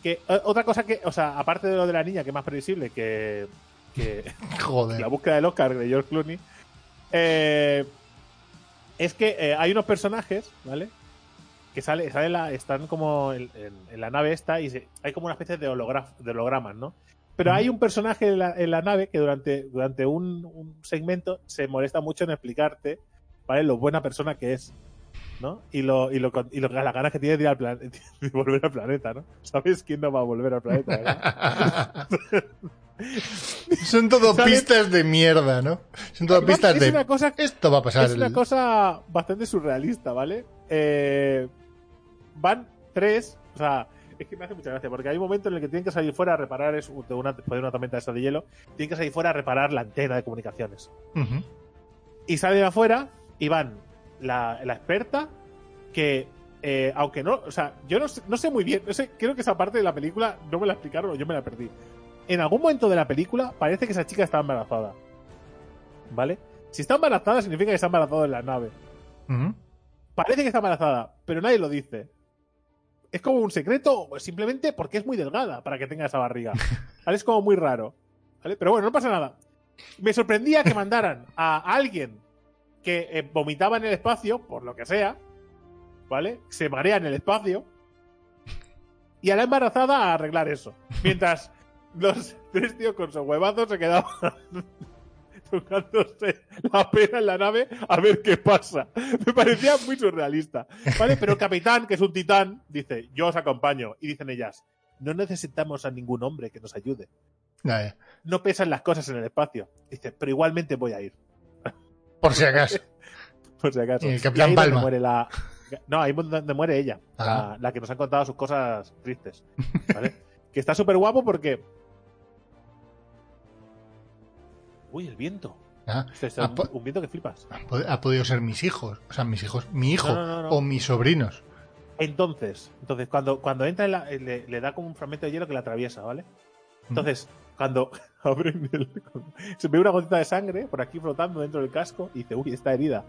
Que otra cosa que, o sea, aparte de lo de la niña, que es más previsible que, que Joder. la búsqueda del Oscar de George Clooney, eh, es que eh, hay unos personajes, ¿vale? Que sale, sale la, están como en, en- en la nave esta y se- hay como una especie de, holograf- de hologramas, ¿no? Pero hay un personaje en la, en la nave que durante, durante un, un segmento se molesta mucho en explicarte, ¿vale? Lo buena persona que es, ¿no? Y lo, y lo, y lo- las ganas que tiene de, ir al plan- de volver al planeta, ¿no? ¿Sabes quién no va a volver al planeta? verdad? Son todo Sale- pistas de mierda, ¿no? Son todo Además, pistas es de. una cosa Esto va a pasar. Es una el- cosa bastante surrealista, ¿vale? Eh, van tres, o sea, es que me hace mucha gracia, porque hay un momento en el que tienen que salir fuera a reparar, es de una, después de una tormenta esa de hielo, tienen que salir fuera a reparar la antena de comunicaciones. Y salen afuera y van la, la experta, que eh, aunque no, o sea, yo no sé, no sé muy bien, no sé, creo que esa parte de la película no me la explicaron o yo me la perdí. En algún momento de la película parece que esa chica está embarazada. ¿Vale? Si está embarazada significa que está embarazada en la nave. Parece que está embarazada, pero nadie lo dice. Es como un secreto, simplemente porque es muy delgada para que tenga esa barriga. ¿Vale? Es como muy raro. ¿Vale? Pero bueno, no pasa nada. Me sorprendía que mandaran a alguien que eh, vomitaba en el espacio, por lo que sea, ¿vale? Se marea en el espacio, y a la embarazada a arreglar eso. Mientras los tres tíos con sus huevazos se quedaban tocándose la pena en la nave a ver qué pasa. Me parecía muy surrealista. ¿Vale? Pero el capitán, que es un titán, dice, yo os acompaño. Y dicen ellas, no necesitamos a ningún hombre que nos ayude. Ya. No pesan las cosas en el espacio. Dice, pero igualmente voy a ir. Por si acaso. Por si acaso. Y el capitán ahí Palma. muere la... No, ahí donde muere ella. La, la que nos han contado sus cosas tristes. ¿Vale? que está súper guapo porque... Uy, el viento. Ah, Este es un, viento que flipas. ha pod- ha podido ser mis hijos. O sea, mis hijos. Mi hijo. No, no, no, no. O mis sobrinos. Entonces, entonces cuando, cuando entra en la- le, le da como un fragmento de hielo que la atraviesa, ¿vale? Entonces, cuando abren el, se ve una gotita de sangre por aquí flotando dentro del casco y dice, uy, está herida.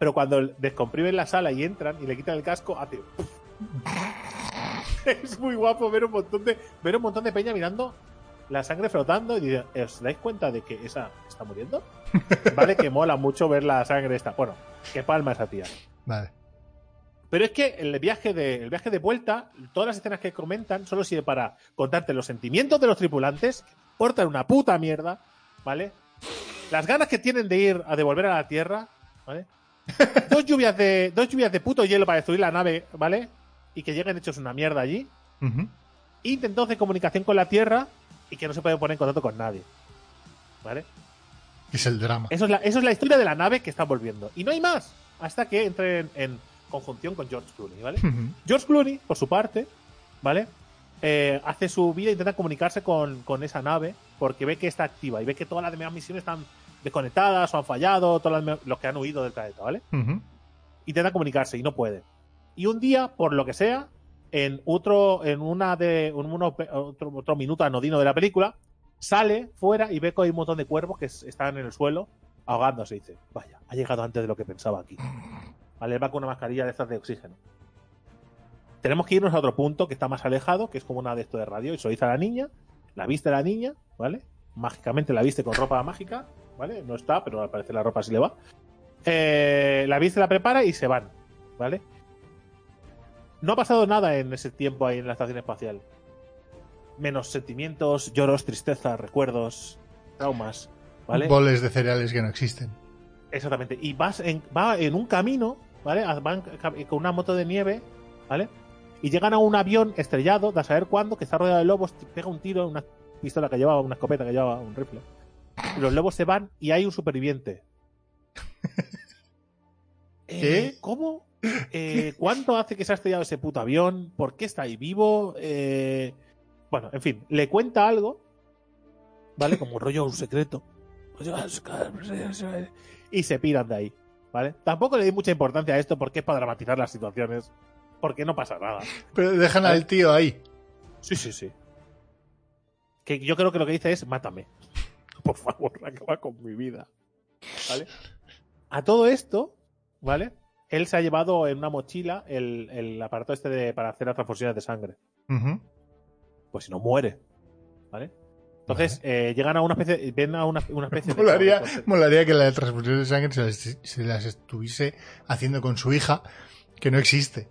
Pero cuando descomprimen la sala y entran y le quitan el casco, hace. es muy guapo ver un montón de ver un montón de peña mirando la sangre flotando y dice, ¿os dais cuenta de que esa está muriendo? vale, que mola mucho ver la sangre esta. Bueno, que palma esa tía. Vale. Pero es que el viaje de, el viaje de vuelta, todas las escenas que comentan, solo sirve para contarte los sentimientos de los tripulantes, que importan una puta mierda, ¿vale? Las ganas que tienen de ir a devolver a la Tierra, ¿vale? dos lluvias de, dos lluvias de puto hielo para destruir la nave, ¿vale? Y que lleguen hechos una mierda allí. Ujú. Intentos de comunicación con la Tierra y que no se pueden poner en contacto con nadie. ¿Vale? Es el drama. Eso es, la, eso es la historia de la nave que está volviendo. Y no hay más. Hasta que entre en, en conjunción con George Clooney, ¿vale? George Clooney, por su parte, ¿vale? Eh, hace su vida e intenta comunicarse con, con esa nave porque ve que está activa y ve que todas las demás misiones están desconectadas o han fallado, todos los, que han huido del planeta, ¿vale? Ujú. Intenta comunicarse y no puede. Y un día, por lo que sea, en otro, en una de, en uno- otro, otro minuto anodino de la película, sale fuera y ve que hay un montón de cuervos que están en el suelo ahogándose dice, vaya, ha llegado antes de lo que pensaba aquí. Vale, va con una mascarilla de estas de oxígeno. Tenemos que irnos a otro punto que está más alejado, que es como una de esto de radio, y dice a la niña, la viste la niña, ¿vale? Mágicamente la viste con ropa mágica, ¿vale? No está, pero al parecer la ropa sí le va. Eh, la viste, la prepara y se van, ¿vale? No ha pasado nada en ese tiempo ahí en la estación espacial. Menos sentimientos, lloros, tristeza, recuerdos, traumas, ¿vale? Boles de cereales que no existen. Exactamente. Y vas en, va en un camino, ¿vale? Van con una moto de nieve, ¿vale? Y llegan a un avión estrellado, de a saber cuándo, que está rodeado de lobos, pega un tiro, una pistola que llevaba, una escopeta que llevaba, un rifle. Y los lobos se van y hay un superviviente. ¿Qué? Eh, ¿Cómo? Eh, ¿Cuánto hace que se ha estrellado ese puto avión? ¿Por qué está ahí vivo? Eh, Bueno, en fin, le cuenta algo, ¿vale? Como un rollo, un secreto. Y se piran de ahí, ¿vale? Tampoco le di mucha importancia a esto porque es para dramatizar las situaciones, porque no pasa nada. Pero dejan al tío ahí. Sí, sí, sí. Que yo creo que lo que dice es mátame. Por favor, acaba con mi vida. ¿Vale? A todo esto, ¿vale? Él se ha llevado en una mochila el, el aparato este de, para hacer las transfusiones de sangre. Ujú. Pues si no muere. ¿Vale? Entonces, eh, llegan a una especie. Ven a una, una especie. Molaría, de- molaría que la transfusión de sangre se las, se las estuviese haciendo con su hija, que no existe.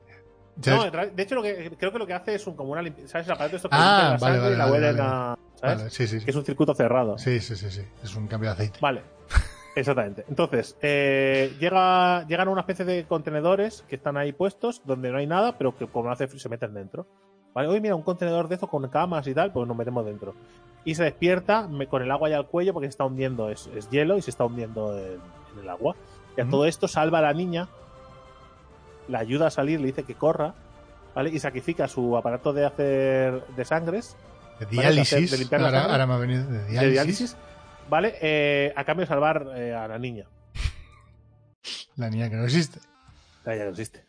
¿Sabes? No, de hecho, lo que, creo que lo que hace es un, como una limpieza. ¿Sabes? El aparato esto que Ah, la vale, vale, y la vale, vale. a. ¿Sabes? Vale, sí, sí, Que sí. es un circuito cerrado. Sí, sí, sí, sí. Es un cambio de aceite. Vale. Exactamente. Entonces, eh, llega, llegan a una especie de contenedores que están ahí puestos, donde no hay nada, pero que como hace frío se meten dentro. Vale, oye, mira, un contenedor de eso con camas y tal, pues nos metemos dentro. Y se despierta me- con el agua ya al cuello porque se está hundiendo, es, es hielo y se está hundiendo en, en el agua. Y a todo esto salva a la niña, la ayuda a salir, le dice que corra, ¿vale? Y sacrifica su aparato de hacer de sangres De Vale, de hacer- diálisis. de limpiar la ahora, sangre. ahora me ha venido de diálisis. de diálisis, ¿vale? Eh, a cambio de salvar eh, a la niña. La niña que no existe. Ah, ya no existe.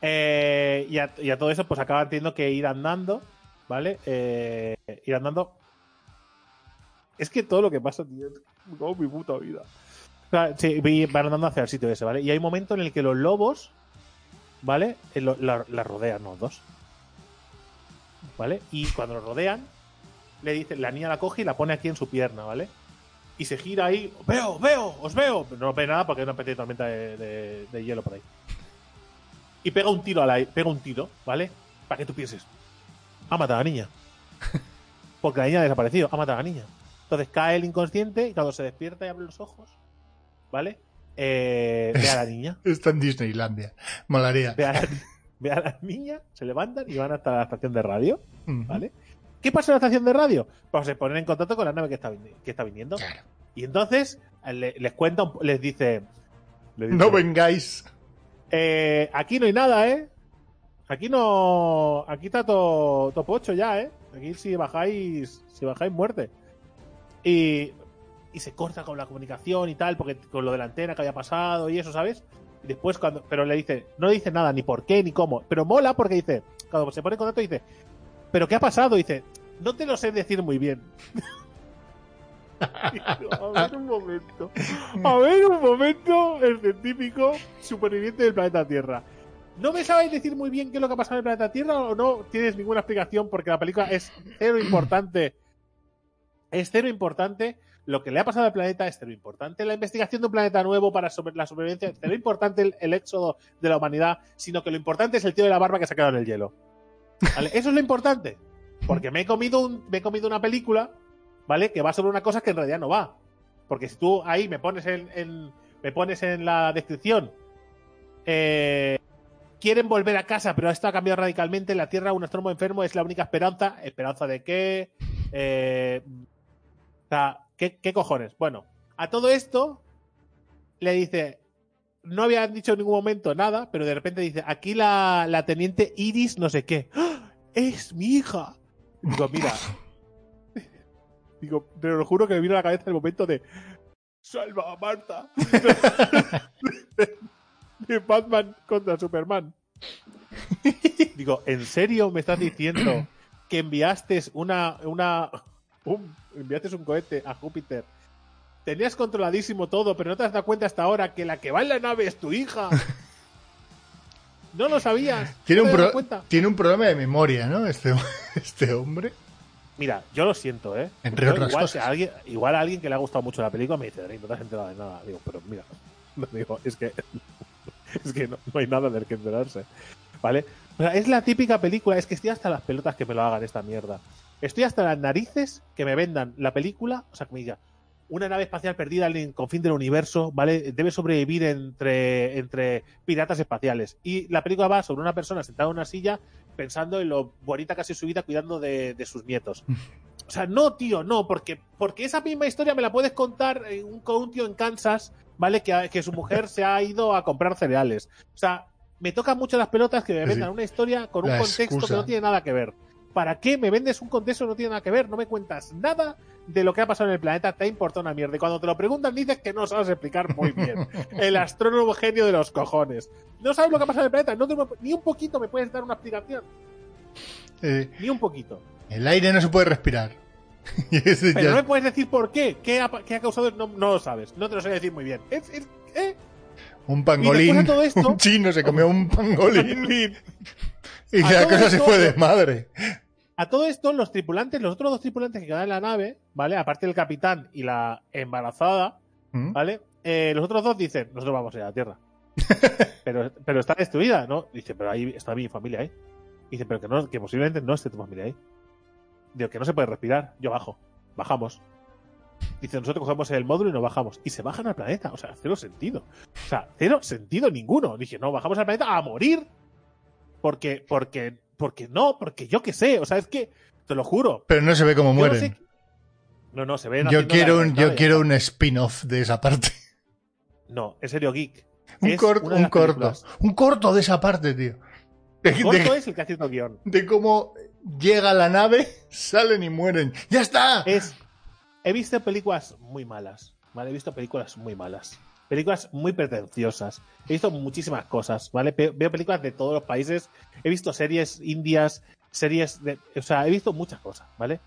Eh, y, a, y a todo eso, pues acaban teniendo que ir andando, ¿vale? Eh, ir andando. Es que todo lo que pasa, tío, como mi puta vida. O sea, sí, van andando hacia el sitio ese, ¿vale? Y hay un momento en el que los lobos, ¿vale? Lo- la, la rodean los dos. ¿Vale? Y cuando los rodean, le dice, la niña la coge y la pone aquí en su pierna, ¿vale? Y se gira ahí, veo, veo, os veo. Pero no ve nada porque hay una de tormenta de, de- de hielo por ahí. Y pega un tiro a la, pega un tiro, ¿vale? Para que tú pienses, ha matado a la niña. Porque la niña ha desaparecido, ha matado a la niña. Entonces cae el inconsciente y cuando se despierta y abre los ojos, ¿vale? Eh, ve a la niña. Está en Disneylandia. Molaría. Ve a la, ve a la niña, se levantan y van hasta la estación de radio. ¿vale? ¿Qué pasa en la estación de radio? Pues se ponen en contacto con la nave que está, que está viniendo. Claro. Y entonces eh, le- les cuenta, un- les dice... les dice, No vengáis. eh, aquí no hay nada, ¿eh? Aquí no... Aquí está todo top 8 ya, ¿eh? Aquí si bajáis... Si bajáis muerte. Y... Y se corta con la comunicación y tal, porque con lo de la antena que había pasado y eso, ¿sabes? Y después cuando... Pero le dice... No le dice nada, ni por qué, ni cómo. Pero mola porque dice... Cuando se pone en contacto dice... ¿Pero qué ha pasado? Dice... No te lo sé decir muy bien. a ver un momento. A ver un momento, el científico superviviente del planeta Tierra. ¿No me sabéis decir muy bien qué es lo que ha pasado en el planeta Tierra o no tienes ninguna explicación porque la película es cero importante? Es cero importante. Lo que le ha pasado al planeta es cero importante. La investigación de un planeta nuevo para la supervivencia es cero importante el, el éxodo de la humanidad, sino que lo importante es el tío de la barba que se ha quedado en el hielo. Eso es lo importante. Porque me he comido, un, me he comido una película, ¿vale? Que va sobre una cosa que en realidad no va. Porque si tú ahí me pones en, en- me pones en la descripción, eh, quieren volver a casa, pero esto ha cambiado radicalmente. La Tierra, un estormo enfermo, es la única esperanza. ¿Esperanza de qué? Eh, o sea, ¿qué, qué cojones? Bueno, a todo esto le dice, no habían dicho en ningún momento nada, pero de repente dice, aquí la, teniente Iris no sé qué. ¡Ah! Es mi hija. Digo, mira. Digo, pero lo juro que me vino a la cabeza el momento de salva a Marta de, Batman contra Superman. Digo, ¿en serio me estás diciendo que enviaste una, una, un, enviaste un cohete a Júpiter? Tenías controladísimo todo, pero no te has dado cuenta hasta ahora que la que va en la nave es tu hija. No lo sabías. Tiene ¿No un, pro- tiene problema de memoria, ¿no? Este, este hombre. Mira, yo lo siento, ¿eh? Entre Yo otras igual, cosas. a alguien, igual a alguien que le ha gustado mucho la película me dice, "Dani, no te has enterado de nada. Digo, pero mira, digo, es que, es que no, no hay nada del que enterarse. ¿Vale? O sea, es la típica película, es que estoy hasta las pelotas que me lo hagan esta mierda. Estoy hasta las narices que me vendan la película, o sea, que me diga, una nave espacial perdida en el confín del universo, ¿vale? Debe sobrevivir entre, entre piratas espaciales. Y la película va sobre una persona sentada en una silla pensando en lo bonita que ha sido su vida cuidando de, de sus nietos. O sea, no, tío, no, porque, porque esa misma historia me la puedes contar en un, con un tío en Kansas, ¿vale? Que, que su mujer se ha ido a comprar cereales. O sea, me tocan mucho las pelotas que me Sí. vendan una historia con un La contexto que excusa. no tiene nada que ver. ¿Para qué me vendes un contexto que no tiene nada que ver? No me cuentas nada de lo que ha pasado en el planeta, te importa una mierda. Y cuando te lo preguntan dices que no sabes explicar muy bien. El astrónomo genio de los cojones. No sabes lo que ha pasado en el planeta, no te- ni un poquito me puedes dar una explicación. Eh, Ni un poquito. el aire no se puede respirar. Pero no me puedes decir por qué. ¿Qué ha, qué ha causado? No, no lo sabes. No te lo sé decir muy bien. Es, es- ¿eh? Un pangolín. De todo esto- Un chino se comió un pangolín. y la cosa se fue de madre. A todo esto, los tripulantes, los otros dos tripulantes que quedan en la nave, ¿vale? Aparte del capitán y la embarazada, ¿Mm? ¿vale? Eh, los otros dos dicen, nosotros vamos a ir a la Tierra. pero, pero está destruida, ¿no? Dice, pero ahí está mi familia ahí. Dice, pero que, no, que posiblemente no esté tu familia ahí. Digo, que no se puede respirar. Yo bajo. Bajamos. Dice, nosotros cogemos el módulo y nos bajamos. Y se bajan al planeta. O sea, cero sentido. O sea, cero sentido ninguno. Dije, no, bajamos al planeta a morir. Porque, porque, porque no, porque yo qué sé. O sea, es que, te lo juro. Pero no se ve cómo no mueren. sé- No, no, se ven. Yo quiero un, yo quiero un spin-off de esa parte. No, en serio, Geek. Un, corto, un corto. Un corto de esa parte, tío. De, El corto de- es el que guion. de cómo llega la nave, salen y mueren. ¡Ya está! Es. He visto películas muy malas. ¿Vale? He visto películas muy malas. Películas muy pretenciosas. He visto muchísimas cosas, ¿vale? Veo películas de todos los países. He visto series indias, series de. O sea, he visto muchas cosas, ¿vale?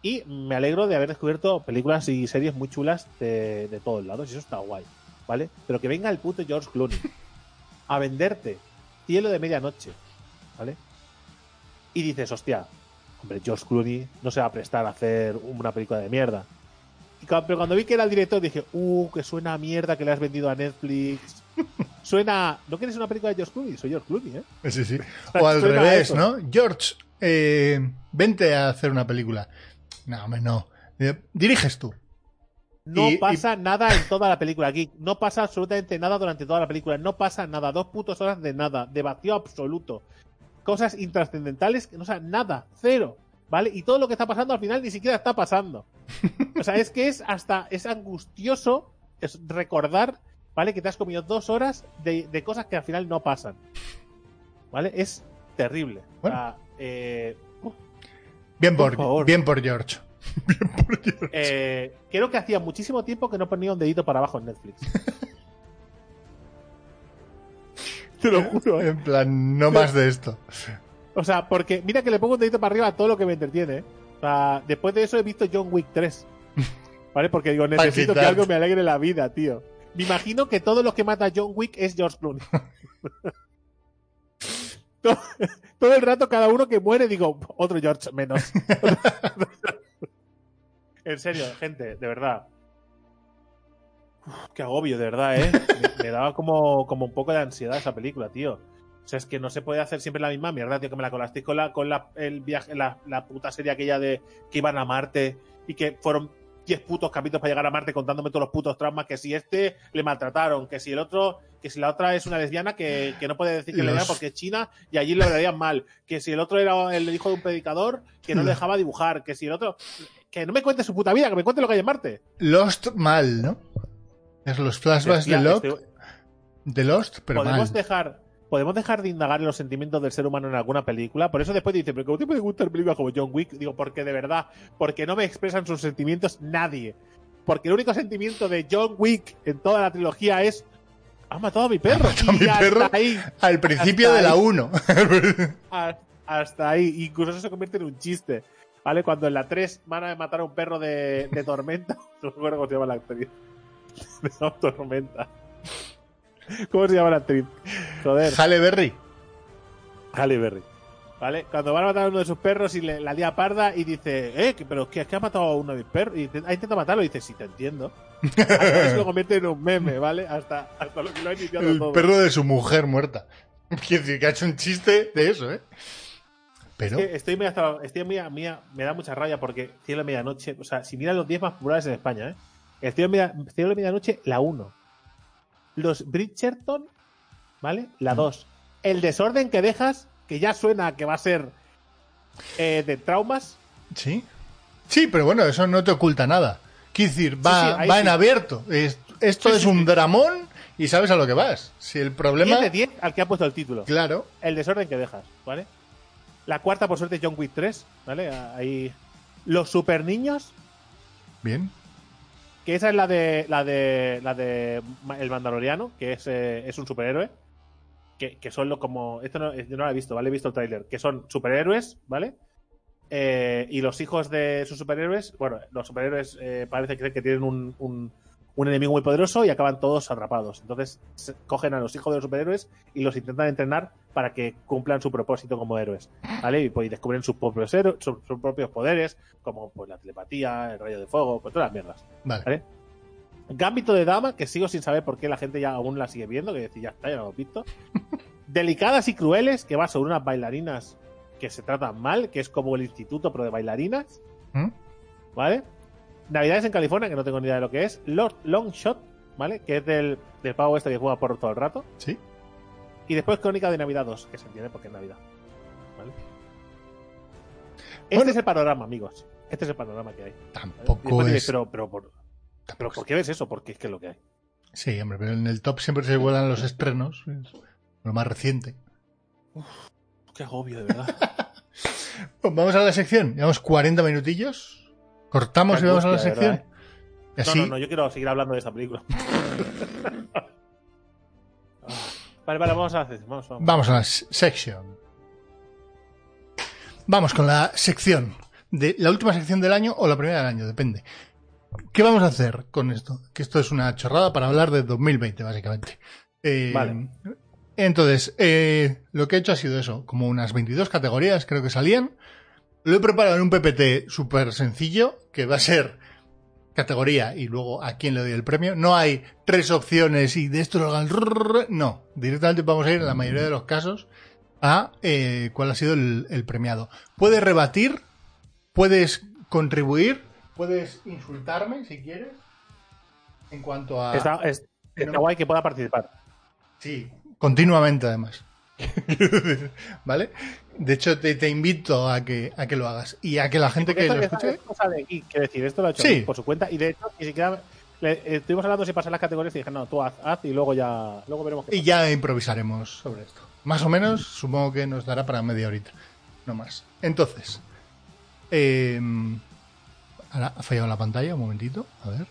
Y me alegro de haber descubierto películas y series muy chulas de, de todos lados. Y eso está guay, ¿vale? Pero que venga el puto George Clooney a venderte Cielo de Medianoche, ¿vale? Y dices, hostia, hombre, George Clooney no se va a prestar a hacer una película de mierda. Y pero cuando vi que era el director dije, uh, que suena a mierda que le has vendido a Netflix. Suena. ¿No quieres una película de George Clooney? Soy George Clooney, ¿eh? Sí, sí. O al revés. ¿no? George, eh, vente a hacer una película. No, hombre, no. Eh, Diriges tú. No Y- y- pasa nada en toda la película aquí. No pasa absolutamente nada durante toda la película. No pasa nada. Dos putos horas de nada. De vacío absoluto. Cosas intrascendentales que no sea nada. Cero. ¿Vale? Y todo lo que está pasando al final ni siquiera está pasando. O sea, es que es hasta. Es angustioso es recordar, ¿vale? Que te has comido dos horas de, de cosas que al final no pasan. ¿Vale? Es terrible. O Bueno. sea, eh, Bien Por bien por George. Bien por George. eh, creo que hacía muchísimo tiempo que no ponía un dedito para abajo en Netflix. Te lo juro, ¿eh? En plan, no más de esto. O sea, porque mira que le pongo un dedito para arriba a todo lo que me entretiene. ¿eh? O sea, después de eso he visto John Wick 3. ¿Vale? Porque digo, necesito que algo me alegre la vida, tío. Me imagino que todo lo que mata a John Wick es George Clooney. todo, todo el rato, cada uno que muere, digo, otro George menos. en serio, gente, de verdad. Uf, qué agobio, de verdad, ¿eh? Me, me daba como, como un poco de ansiedad esa película, tío. O sea, es que no se puede hacer siempre la misma mierda, tío, que me la colasteis con la, con la, el viaje, la, la puta serie aquella de que iban a Marte y que fueron 10 putos capítulos para llegar a Marte contándome todos los putos traumas, que si este le maltrataron, que si el otro, que si la otra es una lesbiana que, que no puede decir que le llama porque es china y allí le hablarían mal, que si el otro era el hijo de un predicador que no le dejaba dibujar, que si el otro... Que no me cuente su puta vida, que me cuente lo que hay en Marte. Lost mal, ¿no? Es los flashbacks de, Lost, este- de Lost, pero podemos mal. dejar podemos dejar de indagar en los sentimientos del ser humano en alguna película por eso después dice pero cómo te puede gustar películas como John Wick digo porque de verdad porque no me expresan sus sentimientos nadie. Porque el único sentimiento de John Wick en toda la trilogía es ha matado a mi perro a mi perro. ahí Al principio de la ahí. 1. hasta, ahí. Incluso eso se convierte en un chiste vale cuando en la 3 van a matar a un perro de, de tormenta. No me acuerdo cómo se llama la actriz. De tormenta ¿Cómo se llama la actriz? Joder. Halle Berry. Halle Berry. ¿Vale? Cuando van a matar a uno de sus perros y le, la lía parda y dice, eh, pero ¿qué, que ha matado a uno de mis perros? Y intenta, intenta matarlo y dice, sí, te entiendo. Hasta se lo convierte en un meme, ¿vale? Hasta, hasta lo que lo ha iniciado El todo. perro de su mujer muerta. Quiere decir que ha hecho un chiste de eso, ¿eh? Pero. Es que estoy muy hasta, estoy muy, muy- me da mucha rabia porque Cielo de Medianoche, o sea, si miras los 10 más populares en España, ¿eh? El Cielo de, Media- Cielo de Medianoche, la 1. Los Bridgerton, ¿vale? La 2. El desorden que dejas, que ya suena que va a ser eh, de traumas. Sí. Sí, pero bueno, eso no te oculta nada. Quiero decir, va, Sí, sí, ahí va en abierto. Es- esto es un dramón y sabes a lo que vas. Si el 10 problema. de 10 al que ha puesto el título. Claro. El desorden que dejas, ¿vale? La cuarta, por suerte, John Wick 3, ¿vale? Ahí. Los super niños, Bien. Que esa es la de la de la de el Mandaloriano, que es, eh, es un superhéroe. que, que son lo como. Esto no, yo no lo he visto, ¿vale? He visto el tráiler. Que son superhéroes, ¿vale? Eh, y los hijos de sus superhéroes, bueno, los superhéroes eh, parece que, que tienen un- un enemigo muy poderoso y acaban todos atrapados. Entonces cogen a los hijos de los superhéroes y los intentan entrenar para que cumplan su propósito como héroes, ¿vale? Y pues y descubren sus propios, héroes, sus, sus propios poderes, como pues la telepatía, el rayo de fuego, pues todas las mierdas. Vale. ¿Vale? Gambito de dama, que sigo sin saber por qué la gente ya aún la sigue viendo, que decir, ya está, ya lo hemos visto. Delicadas y crueles, que va sobre unas bailarinas que se tratan mal, que es como el instituto, pero de bailarinas, ¿Mm? ¿vale? Navidades en California, que no tengo ni idea de lo que es. Lord Long Shot, ¿vale? Que es del, del pavo este que juega por todo el rato. Sí. Y después Crónica de Navidad 2, que se entiende porque es Navidad. ¿Vale? Este Bueno. es el panorama, amigos. Este es el panorama que hay. Tampoco es. pero, pero, por, pero ¿por qué ves eso? Porque es que es lo que hay. Sí, hombre, pero en el top siempre se vuelan los estrenos. es lo más reciente. Qué agobio, de verdad. Pues vamos a la sección. Llevamos 40 minutillos. Cortamos y vamos a la sección. Y No, no, no, yo quiero seguir hablando de esta película. vale, vale, vamos a hacer. Vamos, vamos. vamos a la sección. Vamos con la sección. De la última sección del año o la primera del año, depende. ¿Qué vamos a hacer con esto? Que esto es una chorrada para hablar de 2020, básicamente. Eh, Vale. Entonces, eh, lo que he hecho ha sido eso, como unas 22 categorías, creo que salían. Lo he preparado en un PPT súper sencillo, que va a ser categoría y luego a quién le doy el premio. No hay tres opciones y de esto lo hagan. No, directamente vamos a ir en la mayoría de los casos a eh, cuál ha sido el, el premiado. Puedes rebatir, puedes contribuir, puedes insultarme si quieres. En cuanto a. Está, es- que está no- guay que pueda participar. Sí, continuamente además. ¿Vale? De hecho, te, te invito a que, a que lo hagas. Y a que la gente que lo escuche. quiero decir, esto lo ha hecho Sí. por su cuenta y de hecho ni siquiera le- eh, estuvimos hablando si pasar las categorías y dije, no, tú haz, haz y luego ya luego veremos qué Y ya improvisaremos sobre esto. Más o menos, supongo que nos dará para media horita. No más. Entonces. eh, ahora ha fallado la pantalla, un momentito. A ver.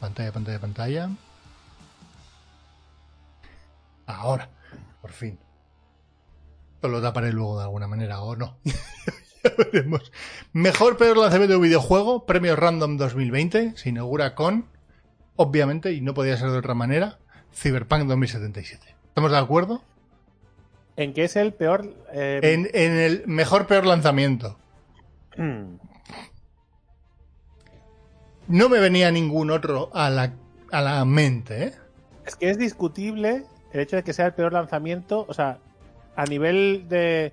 Pantalla, pantalla, pantalla. Ahora, por fin. Esto lo taparé luego de alguna manera o no. ya veremos. Mejor peor lanzamiento de un videojuego, premio Random 2020. Se inaugura con, obviamente, y no podía ser de otra manera, Cyberpunk 2077. ¿Estamos de acuerdo? En que es el peor eh, En, en el mejor peor lanzamiento. mm, No me venía ningún otro a la, a la mente, ¿eh? es que es discutible el hecho de que sea el peor lanzamiento, o sea, a nivel de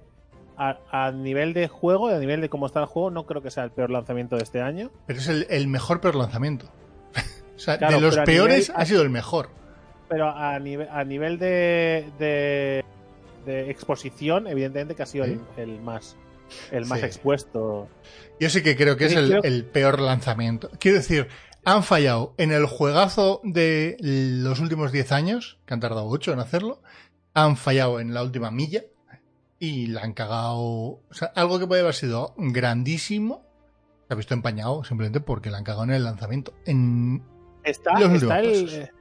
a, a nivel de juego, a nivel de cómo está el juego, no creo que sea el peor lanzamiento de este año. Pero es el, el mejor peor lanzamiento. o sea, Claro, de los peores nivel- ha sido el mejor. Pero a nivel, a nivel de, de, de exposición, evidentemente que ha sido Sí. el, el más el más Sí. expuesto. Yo sí que creo que es Sí, el, creo- el peor lanzamiento. Quiero decir, han fallado en el juegazo de los últimos 10 años, que han tardado 8 en hacerlo. Han fallado en la última milla y la han cagado. O sea, algo que puede haber sido grandísimo se ha visto empañado simplemente porque la han cagado en el lanzamiento. En... Está, Los está el. eh,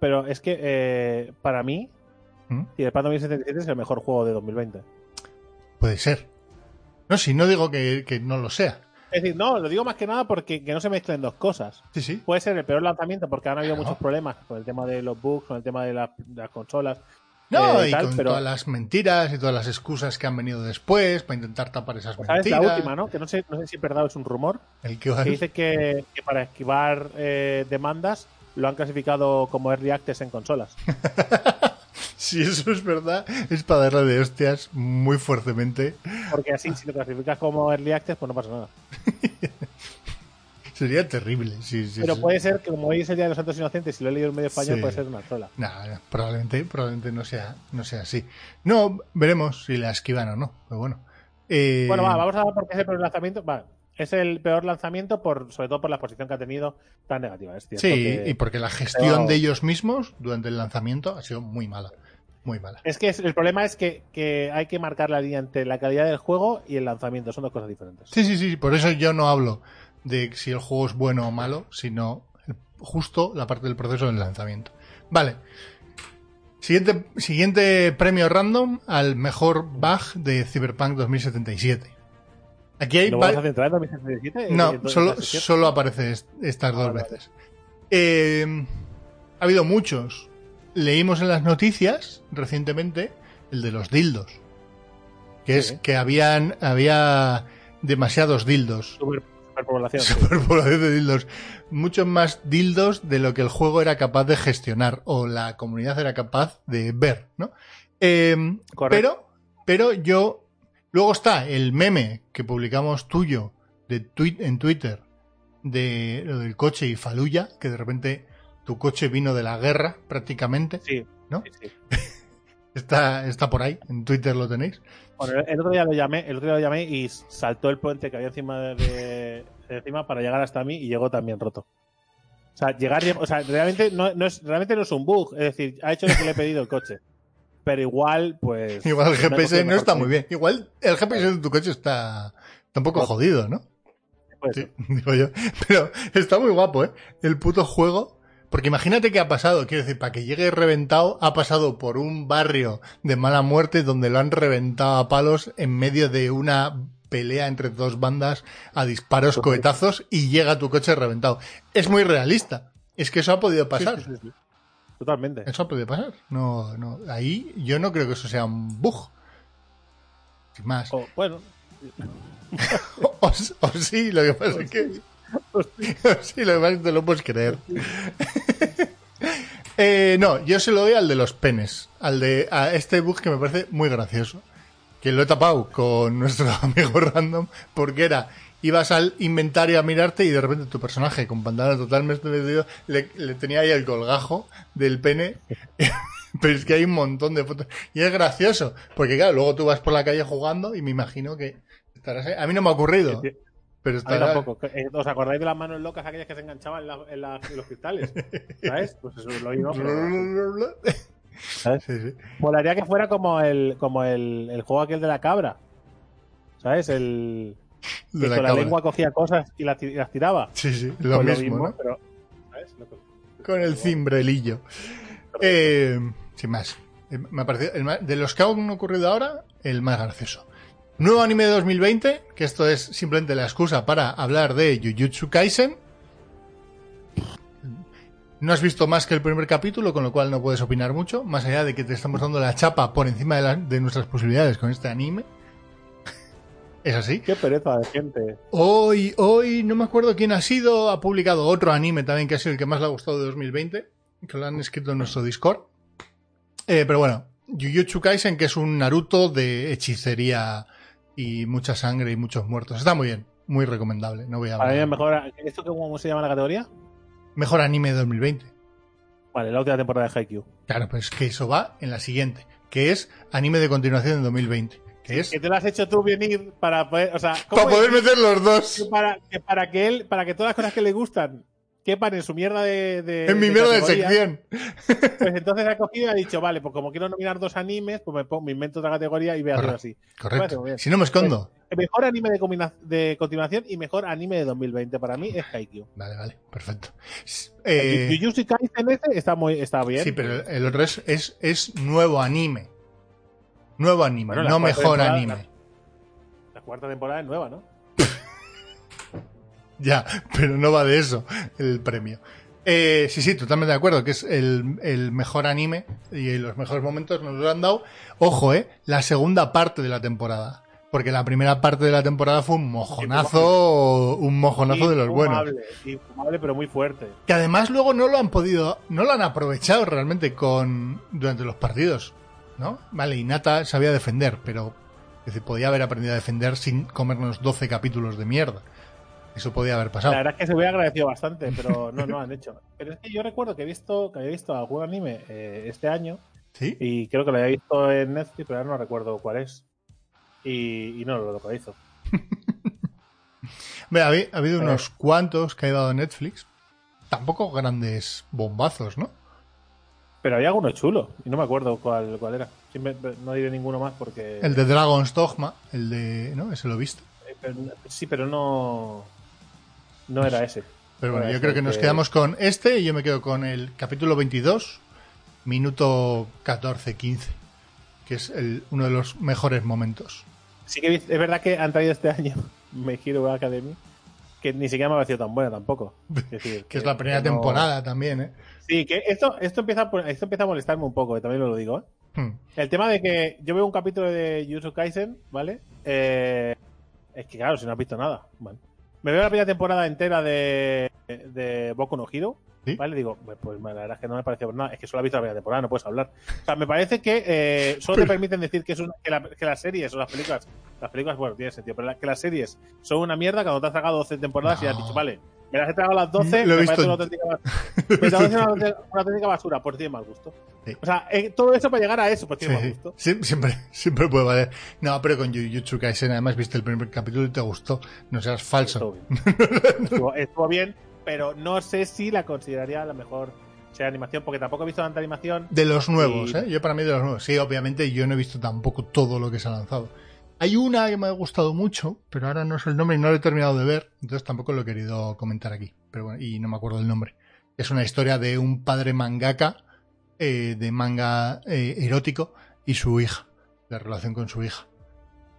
pero es que eh, para mí, ¿Mm? Cyberpunk 2077 es el mejor juego de 2020. Puede ser. No, si no digo que, que no lo sea. Es decir, no, lo digo más que nada porque que no se mezclen dos cosas. Sí, sí. Puede ser el peor lanzamiento porque han habido Claro. muchos problemas con el tema de los bugs, con el tema de, la- de las consolas. No, eh, y tal, con pero- todas las mentiras y todas las excusas que han venido después para intentar tapar esas mentiras. La última, ¿no? Que no sé, no sé si es verdad o es un rumor. El que Que dice que, que para esquivar eh, demandas lo han clasificado como early access en consolas. Si eso es verdad, es para darle de hostias muy fuertemente. Porque así, si lo clasificas como early access, pues no pasa nada. Sería terrible. Sí, sí, Pero sí. puede ser que como hoy es el Día de los Santos Inocentes y lo he leído en medio español, puede ser una trola. Nah, probablemente, probablemente no sea, no sea así. No, veremos si la esquivan o no. Pero bueno. Eh, Bueno, va, vamos a ver por qué es el peor lanzamiento. Va, es el peor lanzamiento, por, sobre todo por la exposición que ha tenido tan negativa. Es cierto Sí, que- y porque la gestión Pero- de ellos mismos durante el lanzamiento ha sido muy mala. Muy mala. Es que el problema es que, que hay que marcar la línea entre la calidad del juego y el lanzamiento. Son dos cosas diferentes. Sí, sí, sí. Por eso yo no hablo de si el juego es bueno o malo, sino justo la parte del proceso del lanzamiento. Vale. Siguiente, siguiente premio random al mejor bug de Cyberpunk 2077. Aquí hay... ¿Lo va- vas a centrar en 2077? No, ¿En- en- solo, solo aparece est- estas Ah, dos vale, veces. Eh, ha habido muchos. Leímos en las noticias recientemente el de los dildos. Que es que habían había demasiados dildos. Super- superpoblación. sí. Superpoblación de dildos. Muchos más dildos de lo que el juego era capaz de gestionar o la comunidad era capaz de ver, ¿no? Eh, Correcto. pero, pero yo. Luego está el meme que publicamos tuyo de twi- en Twitter de lo del coche y Faluya, que de repente tu coche vino de la guerra prácticamente. Sí, ¿No? sí, sí. Está, está por ahí, en Twitter lo tenéis. Bueno, el- otro día lo llamé, el otro día lo llamé y saltó el puente que había encima de, de encima para llegar hasta mí y llegó también roto. O sea, llegar, o sea, realmente no, no es, realmente no es un bug, es decir, ha hecho lo que le he pedido el coche. Pero igual, pues. Igual el GPS no está muy bien. Igual el GPS de tu coche está, está un poco No. jodido, ¿no? Sí, digo yo. Pero está muy guapo, ¿eh? El puto juego. Porque imagínate que ha pasado, quiero decir, para que llegue reventado, ha pasado por un barrio de mala muerte donde lo han reventado a palos en medio de una pelea entre dos bandas a disparos, cohetazos y llega tu coche reventado. Es muy realista. Es que eso ha podido pasar. Sí, sí, sí, sí. Totalmente. Eso ha podido pasar. No, no. Ahí yo no creo que eso sea un bug. Sin más. O, bueno, O, o sí, lo que pasa es que. Sí, lo que te lo puedes creer. Eh, no, yo se lo doy al de los penes. Al de a este bug que me parece muy gracioso. Que lo he tapado con nuestro amigo random. Porque era. Ibas al inventario a mirarte y de repente tu personaje con pantalón totalmente vestido le, le tenía ahí el colgajo del pene. Pero es que hay un montón de fotos. Y es gracioso. Porque claro, luego tú vas por la calle jugando y me imagino que estarás ahí. A mí no me ha ocurrido. Pero a tampoco. Eh, ¿Os acordáis de las manos locas aquellas que se enganchaban en, la- en la- en los cristales? ¿Sabes? Pues eso es lo pero- ¿sabes? Sí, sí. Molaría que fuera como el, como el, el juego aquel de la cabra. ¿Sabes? El De la con la lengua cogía cosas y las, y las tiraba. Sí, sí, lo Pues mismo, ¿no? pero. ¿sabes? Lo que- Con el cimbrelillo. Eh, sin más. Eh, Me ha parecido, el de los que han ocurrido ahora, el más gracioso. Nuevo anime de 2020, que esto es simplemente la excusa para hablar de Jujutsu Kaisen. No has visto más que el primer capítulo, con lo cual no puedes opinar mucho, más allá de que te estamos dando la chapa por encima de, la- de nuestras posibilidades con este anime. Es así. Qué pereza de gente. Hoy, hoy, no me acuerdo quién ha sido, ha publicado otro anime también que ha sido el que más le ha gustado de 2020, que lo han escrito en nuestro Discord. Eh, pero bueno, Jujutsu Kaisen, que es un Naruto de hechicería y mucha sangre y muchos muertos. Está muy bien, muy recomendable. No voy a Para mí mejor. ¿Esto cómo se llama la categoría? Mejor anime de 2020. Vale, la última temporada de Haikyuu. Claro, pues que eso va en la siguiente, que es anime de continuación de 2020, que es Que te lo has hecho tú venir para poder. O sea, ¿cómo para poder meter los Que dos para, que para que él, para que todas las cosas que le gustan quepan en su mierda de. de- en mi de mierda de sección. Pues entonces ha cogido y ha dicho, vale, pues como quiero nominar dos animes, pues me, pongo- me invento otra categoría y voy a hacer así. Correcto. Bien. Si no me escondo. Mejor anime de, de continuación y mejor anime de 2020 para mí es Haikyuu. Vale, vale, perfecto. Eh, Jujutsu Kaisen ese está muy está bien. Sí, pero el otro es, es, es nuevo anime. Nuevo anime, Bueno, no mejor anime. La cuarta temporada es nueva, ¿no? Ya, pero no va de eso el premio. Eh, sí, sí, totalmente de acuerdo, que es el, el mejor anime y los mejores momentos nos lo han dado. Ojo, eh, la segunda parte de la temporada. Porque la primera parte de la temporada fue un mojonazo, un mojonazo de los buenos. Infumable, infumable, pero muy fuerte. Que además luego no lo han podido, no lo han aprovechado realmente con durante los partidos, ¿no? Vale, Inata sabía defender, pero es decir, podía haber aprendido a defender sin comernos 12 capítulos de mierda. Eso podía haber pasado. La verdad es que se hubiera agradecido bastante, pero no, no han hecho. Pero es que yo recuerdo que he visto, que había visto algún anime eh, este año ¿Sí? y creo que lo había visto en Netflix, pero ahora no recuerdo cuál es. Y, y no lo localizo. Ve, ha, habi- ha habido Eh. unos cuantos que ha dado Netflix. Tampoco grandes bombazos, ¿no? Pero había alguno chulo y no me acuerdo cuál, cuál era. Siempre- no diré ninguno más porque. El de Dragon's Dogma, el de... ¿No? Ese lo viste. eh, pero- sí, pero no. No era ese. Pero bueno, yo creo que nos que- quedamos con este y yo me quedo con el capítulo 22, minuto 14-15, que es el- uno de los mejores momentos. Sí que es verdad que han traído este año My Hero Academy, que ni siquiera me ha parecido tan buena tampoco. Es decir, Que es la primera no- temporada también, ¿eh? Sí, que esto, esto, empieza, esto empieza a molestarme un poco, que también lo digo. ¿eh? Hmm. El tema de que yo veo un capítulo de Jujutsu Kaisen, ¿vale? Eh, es que claro, si no has visto nada. Bueno. Me veo la primera temporada entera de, de Boku no Hero, ¿Sí? ¿vale? Digo, pues, pues, la verdad es que no me pareció por nada. Es que solo has visto la primera temporada, no puedes hablar. O sea, me parece que eh, solo te permiten decir que, es una- que, la- que las series o las películas, las películas, bueno, tiene sentido, pero la- que las series son una mierda cuando te has tragado 12 temporadas y has dicho, vale, me las he tragado las 12, Lo he me visto parece una auténtica, bas- Lo he me parece una, auténtica- una auténtica basura, pues tiene mal gusto. Sí. O sea, eh, todo eso para llegar a eso, pues tiene Sí, gusto. sí, siempre, siempre puede valer. No, pero con Jujutsu Kaisen, además viste el primer capítulo y te gustó. No seas falso. Estuvo bien. estuvo, estuvo bien, pero no sé si la consideraría la mejor serie de animación, porque tampoco he visto tanta animación. De los nuevos, Y- ¿eh? Yo para mí de los nuevos. Sí, obviamente yo no he visto tampoco todo lo que se ha lanzado. Hay una que me ha gustado mucho, pero ahora no sé el nombre y no lo he terminado de ver, entonces tampoco lo he querido comentar aquí. Pero bueno, y no me acuerdo el nombre. Es una historia de un padre mangaka, eh, de manga eh, erótico, y su hija. La relación con su hija.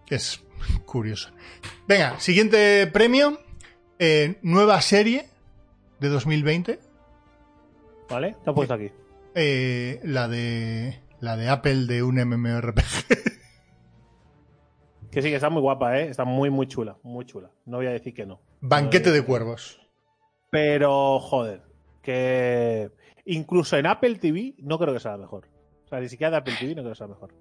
Es curiosa. Venga, siguiente premio. eh, nueva serie de 2020. ¿Vale? He puesto aquí. La de la de Apple de un MMORPG. Que sí, que está muy guapa, ¿eh? Está muy, muy chula. Muy chula. No voy a decir que no. Banquete No de cuervos. Pero, joder, que incluso en Apple TV no creo que sea la mejor. O sea, ni siquiera de Apple TV no creo que sea la mejor.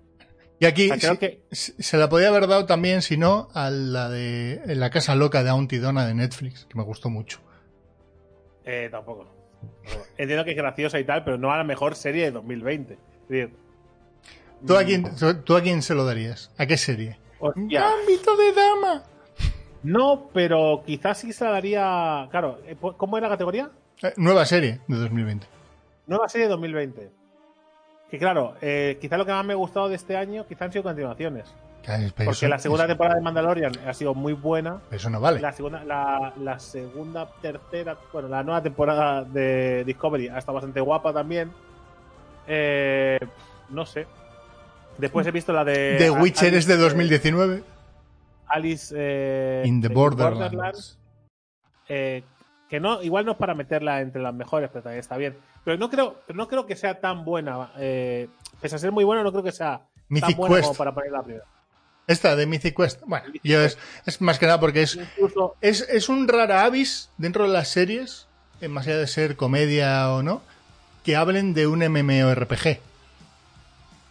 Y aquí O sea, creo que se la podía haber dado también, si no, a la de La Casa Loca de Auntie Donna de Netflix, que me gustó mucho. eh, tampoco. Entiendo que es graciosa y tal, pero no a la mejor serie de 2020. Es decir, ¿Tú a quién, tú a quién se lo darías? ¿A qué serie? hostia, Ámbito de dama. No, pero quizás sí se la daría. Claro, eh, ¿cómo era la categoría? Eh, nueva serie de 2020. Nueva serie de 2020. Que claro, eh, quizás lo que más me ha gustado de este año quizás han sido continuaciones. Porque eso- la segunda eso- temporada de Mandalorian ha sido muy buena. Eso no vale. La segunda, la, la segunda, tercera, bueno, la nueva temporada de Discovery ha estado bastante guapa también. Eh, no sé. Después he visto la de. The Witcher Alice, es de eh, 2019. Alice eh, In the Borderlands. eh, que no, igual no es para meterla entre las mejores, pero también está bien. Pero no creo, pero no creo que sea tan buena. Eh, pese a ser muy buena, no creo que sea Mythic tan buena Quest. como para ponerla primera. Esta de Mythic Quest. Bueno, Mythic yo es, es más que nada porque es, Incluso es, es un rara avis dentro de las series, eh, más allá de ser comedia o no, que hablen de un MMORPG.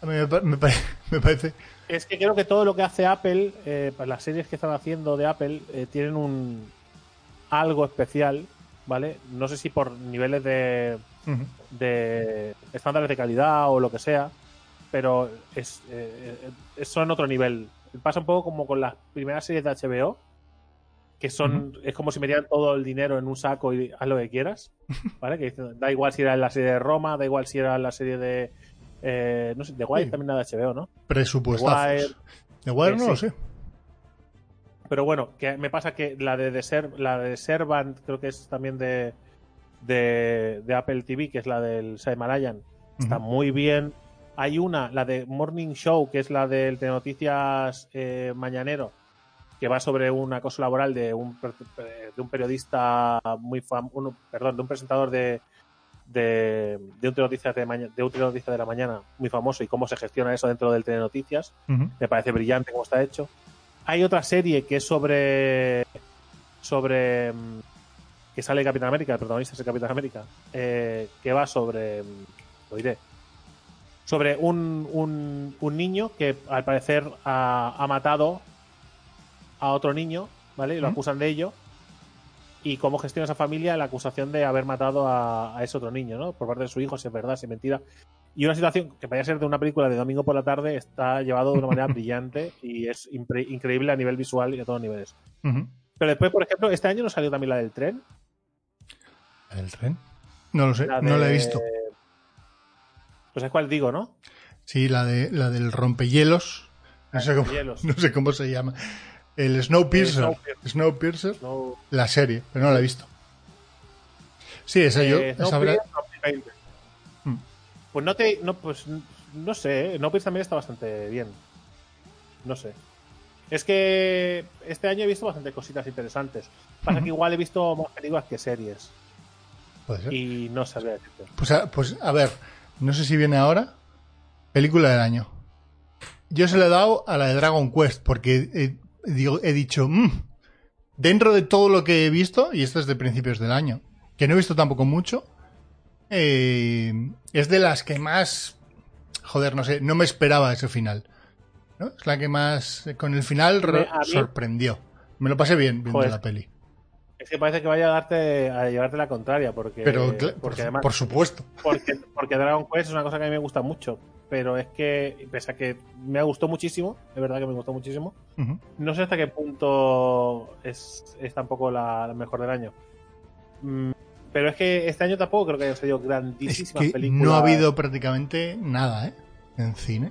A mí me parece. Es que creo que todo lo que hace Apple, eh, pues las series que están haciendo de Apple, eh, tienen un algo especial, ¿vale? No sé si por niveles de, De estándares de calidad o lo que sea, pero es, eh, eh, son otro nivel. Pasa un poco como con las primeras series de HBO, que son es como si metieran todo el dinero en un saco y haz lo que quieras, ¿vale? Que da igual si era en la serie de Roma, da igual si era en la serie de eh, no sé, de Wire Sí. también era de HBO, ¿no? Presupuestazos. De Wire Eh, no sí. lo sé. Pero bueno, que me pasa que la de, The Ser- la de Servant creo que es también de, de, de Apple TV, que es la del Shyamalan. Está Ujú. muy bien. Hay una, la de Morning Show, que es la del Telenoticias eh, Mañanero, que va sobre un acoso laboral de un, de un periodista muy famoso, perdón, de un presentador de, de, de un Telenoticias de, de un de la mañana muy famoso y cómo se gestiona eso dentro del Telenoticias Ujú. me parece brillante cómo está hecho. Hay otra serie que es sobre. sobre. Que sale Capitán América, el protagonista es el Capitán América, eh, que va sobre. mm, lo diré. Sobre un, un, un niño que al parecer ha, ha matado a otro niño, ¿vale? Y lo acusan de ello. Y cómo gestiona esa familia la acusación de haber matado a, a ese otro niño, ¿no? Por parte de su hijo, si es verdad, si es mentira. Y una situación que podría ser de una película de domingo por la tarde está llevado de una manera brillante y es increíble a nivel visual y a todos los niveles. Pero después, por ejemplo, este año nos salió también la del tren. ¿El tren? No lo sé, La no la he visto. Pues es cuál digo, ¿no? Sí, la de la del rompehielos. No sé cómo, Rompehielos. no sé cómo se llama. El Snowpiercer. Snowpiercer. Snowpiercer. No, La serie, pero no la he visto. Sí, esa yo. eh, esa Snowpiercer habrá- 2020. Mm. Pues no te. No, pues, no sé, ¿eh? Nopex también está bastante bien. No sé. Es que este año he visto bastante cositas interesantes. Pasa que igual he visto más películas que series. Puede ser. Y no decirte. Pues, a, pues a ver, no sé si viene ahora. Película del año. Yo se la he dado a la de Dragon Quest porque he, digo- he dicho, "Mm, dentro de todo lo que he visto, y esto es de principios del año, que no he visto tampoco mucho, eh, es de las que más, joder, no sé, no me esperaba ese final. ¿no? Es la que más, con el final, mí- sorprendió. Me lo pasé bien viendo Joder. la peli. Es que parece que vaya a darte a llevarte la contraria, porque, Pero, por, además por supuesto. porque, porque Dragon Quest es una cosa que a mí me gusta mucho. Pero es que, pese a que me gustó muchísimo, es verdad que me gustó muchísimo, no sé hasta qué punto es, es tampoco la, la mejor del año. Mm, Pero es que este año tampoco creo que hayan salido Es grandísimas que películas. no ha habido prácticamente nada, ¿eh? En cine.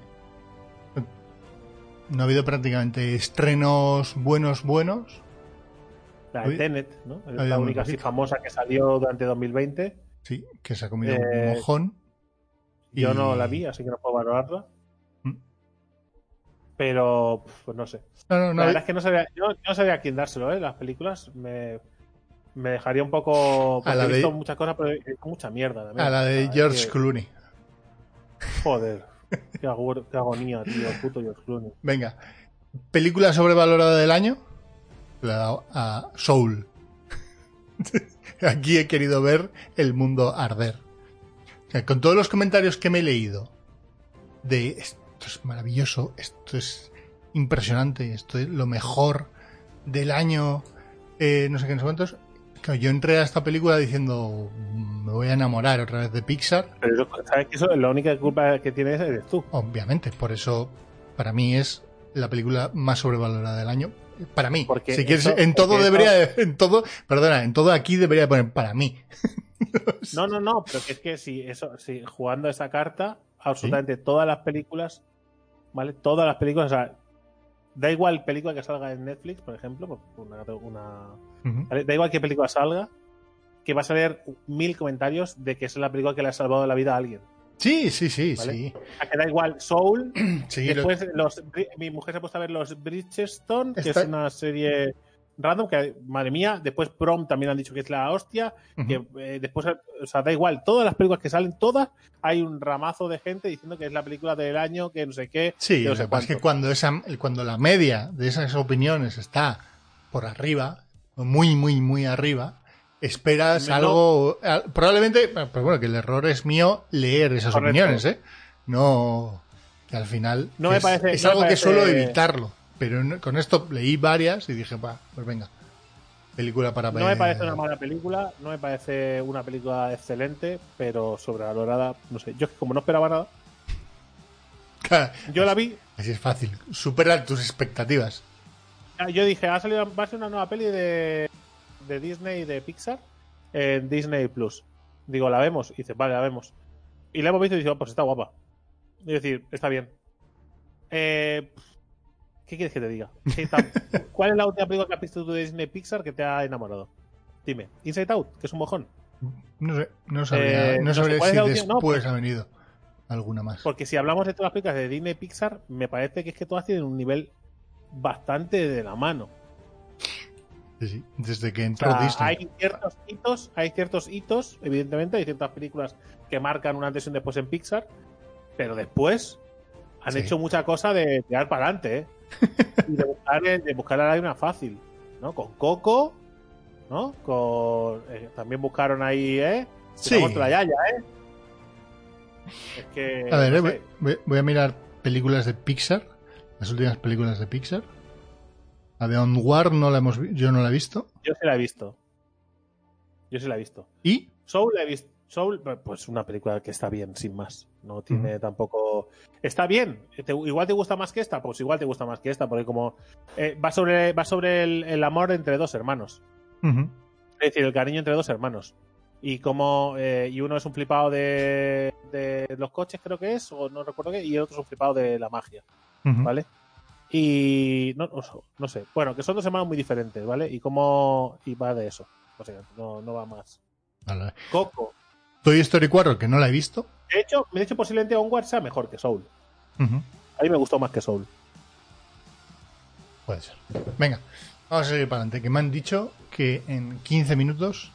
No ha habido prácticamente estrenos buenos, buenos. La de Tenet, ¿no? Es la única así famosa que salió durante 2020. Sí, que se ha comido Eh, un mojón. Yo Y- no la vi, así que no puedo valorarla. Mm. Pero, pues no sé. No, no, no. La verdad es que no sabía, yo, yo no sabía a quién dárselo, ¿eh? Las películas me, me dejaría un poco. A la he visto de- muchas cosas, pero mucha mierda también. a la de Ah, George que- Clooney. Joder. Qué, agonía, tío. Puto George Clooney. Venga. Película sobrevalorada del año. Le he dado a Soul. Aquí he querido ver el mundo arder. O sea, con todos los comentarios que me he leído de esto es maravilloso, esto es impresionante, esto es lo mejor del año, eh, no sé qué, no sé cuántos. claro, yo entré a esta película diciendo, "Mm, me voy a enamorar otra vez de Pixar. Pero sabes que eso la única culpa que tienes eres tú. Obviamente, por eso para mí es la película más sobrevalorada del año. Para mí, Porque si quieres, eso- en todo debería, en todo, perdona, en todo aquí debería poner para mí. No, no, no, pero que es que si eso, si jugando esa carta, absolutamente todas las películas, ¿vale? Todas las películas, o sea, da igual película que salga en Netflix, por ejemplo, una, da igual qué película salga, que vas a leer mil comentarios de que es la película que le ha salvado la vida a alguien. Sí, sí, sí, ¿Vale? sí. O sea, que da igual Soul, Sí, lo- después los, mi mujer se ha puesto a ver los Bridgestone, que Está- es una serie random, que madre mía, después Prom también han dicho que es la hostia, que eh, después, o sea, da igual, todas las películas que salen, todas, hay un ramazo de gente diciendo que es la película del año, que no sé qué, Sí, que no lo sé que pasa es que cuando, esa, cuando la media de esas opiniones está por arriba, muy, muy, muy arriba, esperas No. algo. al- Probablemente, pues bueno, que el error es mío leer esas Correcto. opiniones, ¿eh? No. Que al final. No que me es, parece- algo que suelo evitarlo. Pero con esto leí varias y dije, pues venga. Película para. No me parece una mala película, no me parece una película excelente, pero sobrevalorada, no sé. Yo es que como no esperaba nada, yo la vi, Así es fácil. Superar tus expectativas. yo dije, ha salido, va a ser una nueva peli de, de Disney y de Pixar en Disney Plus. Digo, la vemos. Y dice, vale, la vemos. Y la hemos visto y dice, "Oh, pues está guapa. Es decir, está bien. Eh, ¿Qué quieres que te diga? ¿Cuál es la última película que has visto tú de Disney Pixar que te ha enamorado? Dime, Inside Out, que es un mojón. No sé, no sabría, Eh, no no sé, sabría ¿cuál es si última? No, después pues- ha venido alguna más. Porque si hablamos de todas las películas de Disney Pixar, me parece que es que todas tienen un nivel bastante de la mano. Sí, sí, Desde que O entró sea, Disney. hay ciertos hitos, hay ciertos hitos, evidentemente, hay ciertas películas que marcan un antes y un después en Pixar, pero después han Sí. hecho mucha cosa de tirar para adelante, ¿eh? y de buscar, de buscar la lágrima fácil, ¿no? Con Coco, ¿no? Con eh, también buscaron ahí, ¿eh? Sí. la Yaya, ¿eh? Es que A ver, no eh, sé. voy, voy a mirar películas de Pixar. Las últimas películas de Pixar. La de Onward no la hemos yo no la he visto. yo sí la he visto. Yo sí la he visto. Y Soul la he visto. Soul, pues una película que está bien, sin más. No tiene tampoco. Está bien. Te- igual te gusta más que esta, pues igual te gusta más que esta, porque como eh, va sobre, va sobre el, el amor entre dos hermanos. Es decir, el cariño entre dos hermanos. Y como eh, y uno es un flipado de, de los coches, creo que es, o no recuerdo qué, y el otro es un flipado de la magia, ujú. ¿vale? Y no, no, sé. Bueno, que son dos hermanos muy diferentes, ¿vale? Y cómo. Y va de eso. O sea, no, no va más. Vale. Coco. Toy Story 4, que no la he visto. De hecho, de hecho posiblemente Onward sea mejor que Soul. A mí me gustó más que Soul. Puede ser. Venga, vamos a seguir para adelante. Que me han dicho que en 15 minutos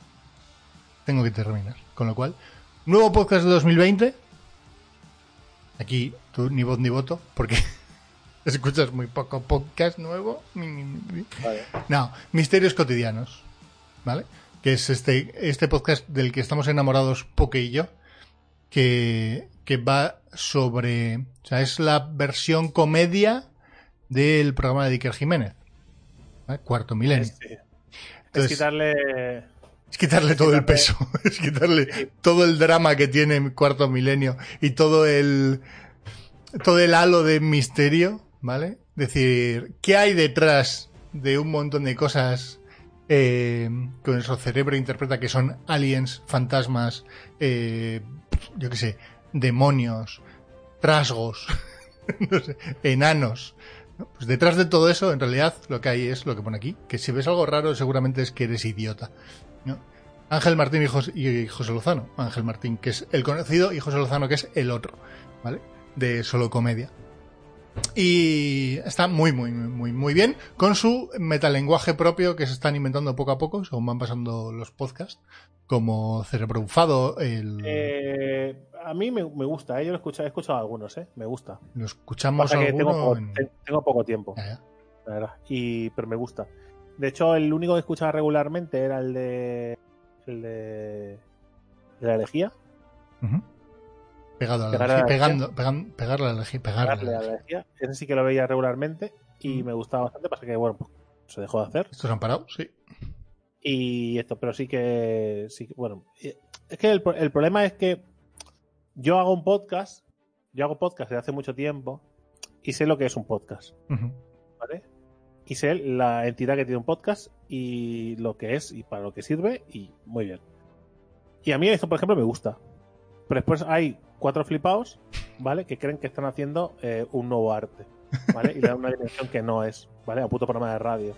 tengo que terminar. Con lo cual, nuevo podcast de 2020. Aquí tú ni voz ni voto, porque escuchas muy poco podcast nuevo. Vale. No, Misterios Cotidianos. ¿Vale? Que es este, este podcast del que estamos enamorados Poke y yo. Que, que va sobre. O sea, es la versión comedia del programa de Iker Jiménez. ¿Vale? Cuarto milenio. Sí. es quitarle. Es quitarle todo el peso, es quitarle todo el drama que tiene Cuarto Milenio y todo el todo el halo de misterio, ¿vale? Decir, ¿qué hay detrás de un montón de cosas eh, que nuestro cerebro interpreta que son aliens, fantasmas, eh, yo qué sé, demonios, trasgos, enanos? ¿no? Pues detrás de todo eso, en realidad, lo que hay es lo que pone aquí, que si ves algo raro, seguramente es que eres idiota. Ángel Martín y José Lozano. Ángel Martín, que es el conocido, y José Lozano, que es el otro, ¿vale? De solo comedia. Y está muy, muy, muy, muy bien con su metalenguaje propio que se están inventando poco a poco, según van pasando los podcasts, como Cerebro Bufado, el, Eh, a mí me, me gusta, ¿eh? yo lo he escuchado, he escuchado algunos, ¿eh? me gusta. lo escuchamos que tengo poco, en- te- tengo poco tiempo, Ya, ya. la verdad. Y, pero me gusta. De hecho, el único que escuchaba regularmente era el de. El de. de la elegía. Ujú. Pegado a la Pegar a la elegía, pegando, pegan- pegarle a la elegía, pegarle Darle a la elegía. Ese sí que lo veía regularmente y Mm. me gustaba bastante. Pasa que, bueno, pues se dejó de hacer. ¿Estos han parado? Sí. Y esto, pero sí que. Sí, que- bueno, eh, es que el, pro- el problema es que yo hago un podcast. Yo hago podcast desde hace mucho tiempo y sé lo que es un podcast. ¿vale? Y sé la entidad que tiene un podcast y lo que es y para lo que sirve y muy bien. Y a mí esto, por ejemplo, me gusta. Pero después hay cuatro flipaos, ¿vale? Que creen que están haciendo eh, un nuevo arte, ¿vale? Y le dan una dimensión que no es, ¿vale? A puto programa de radio.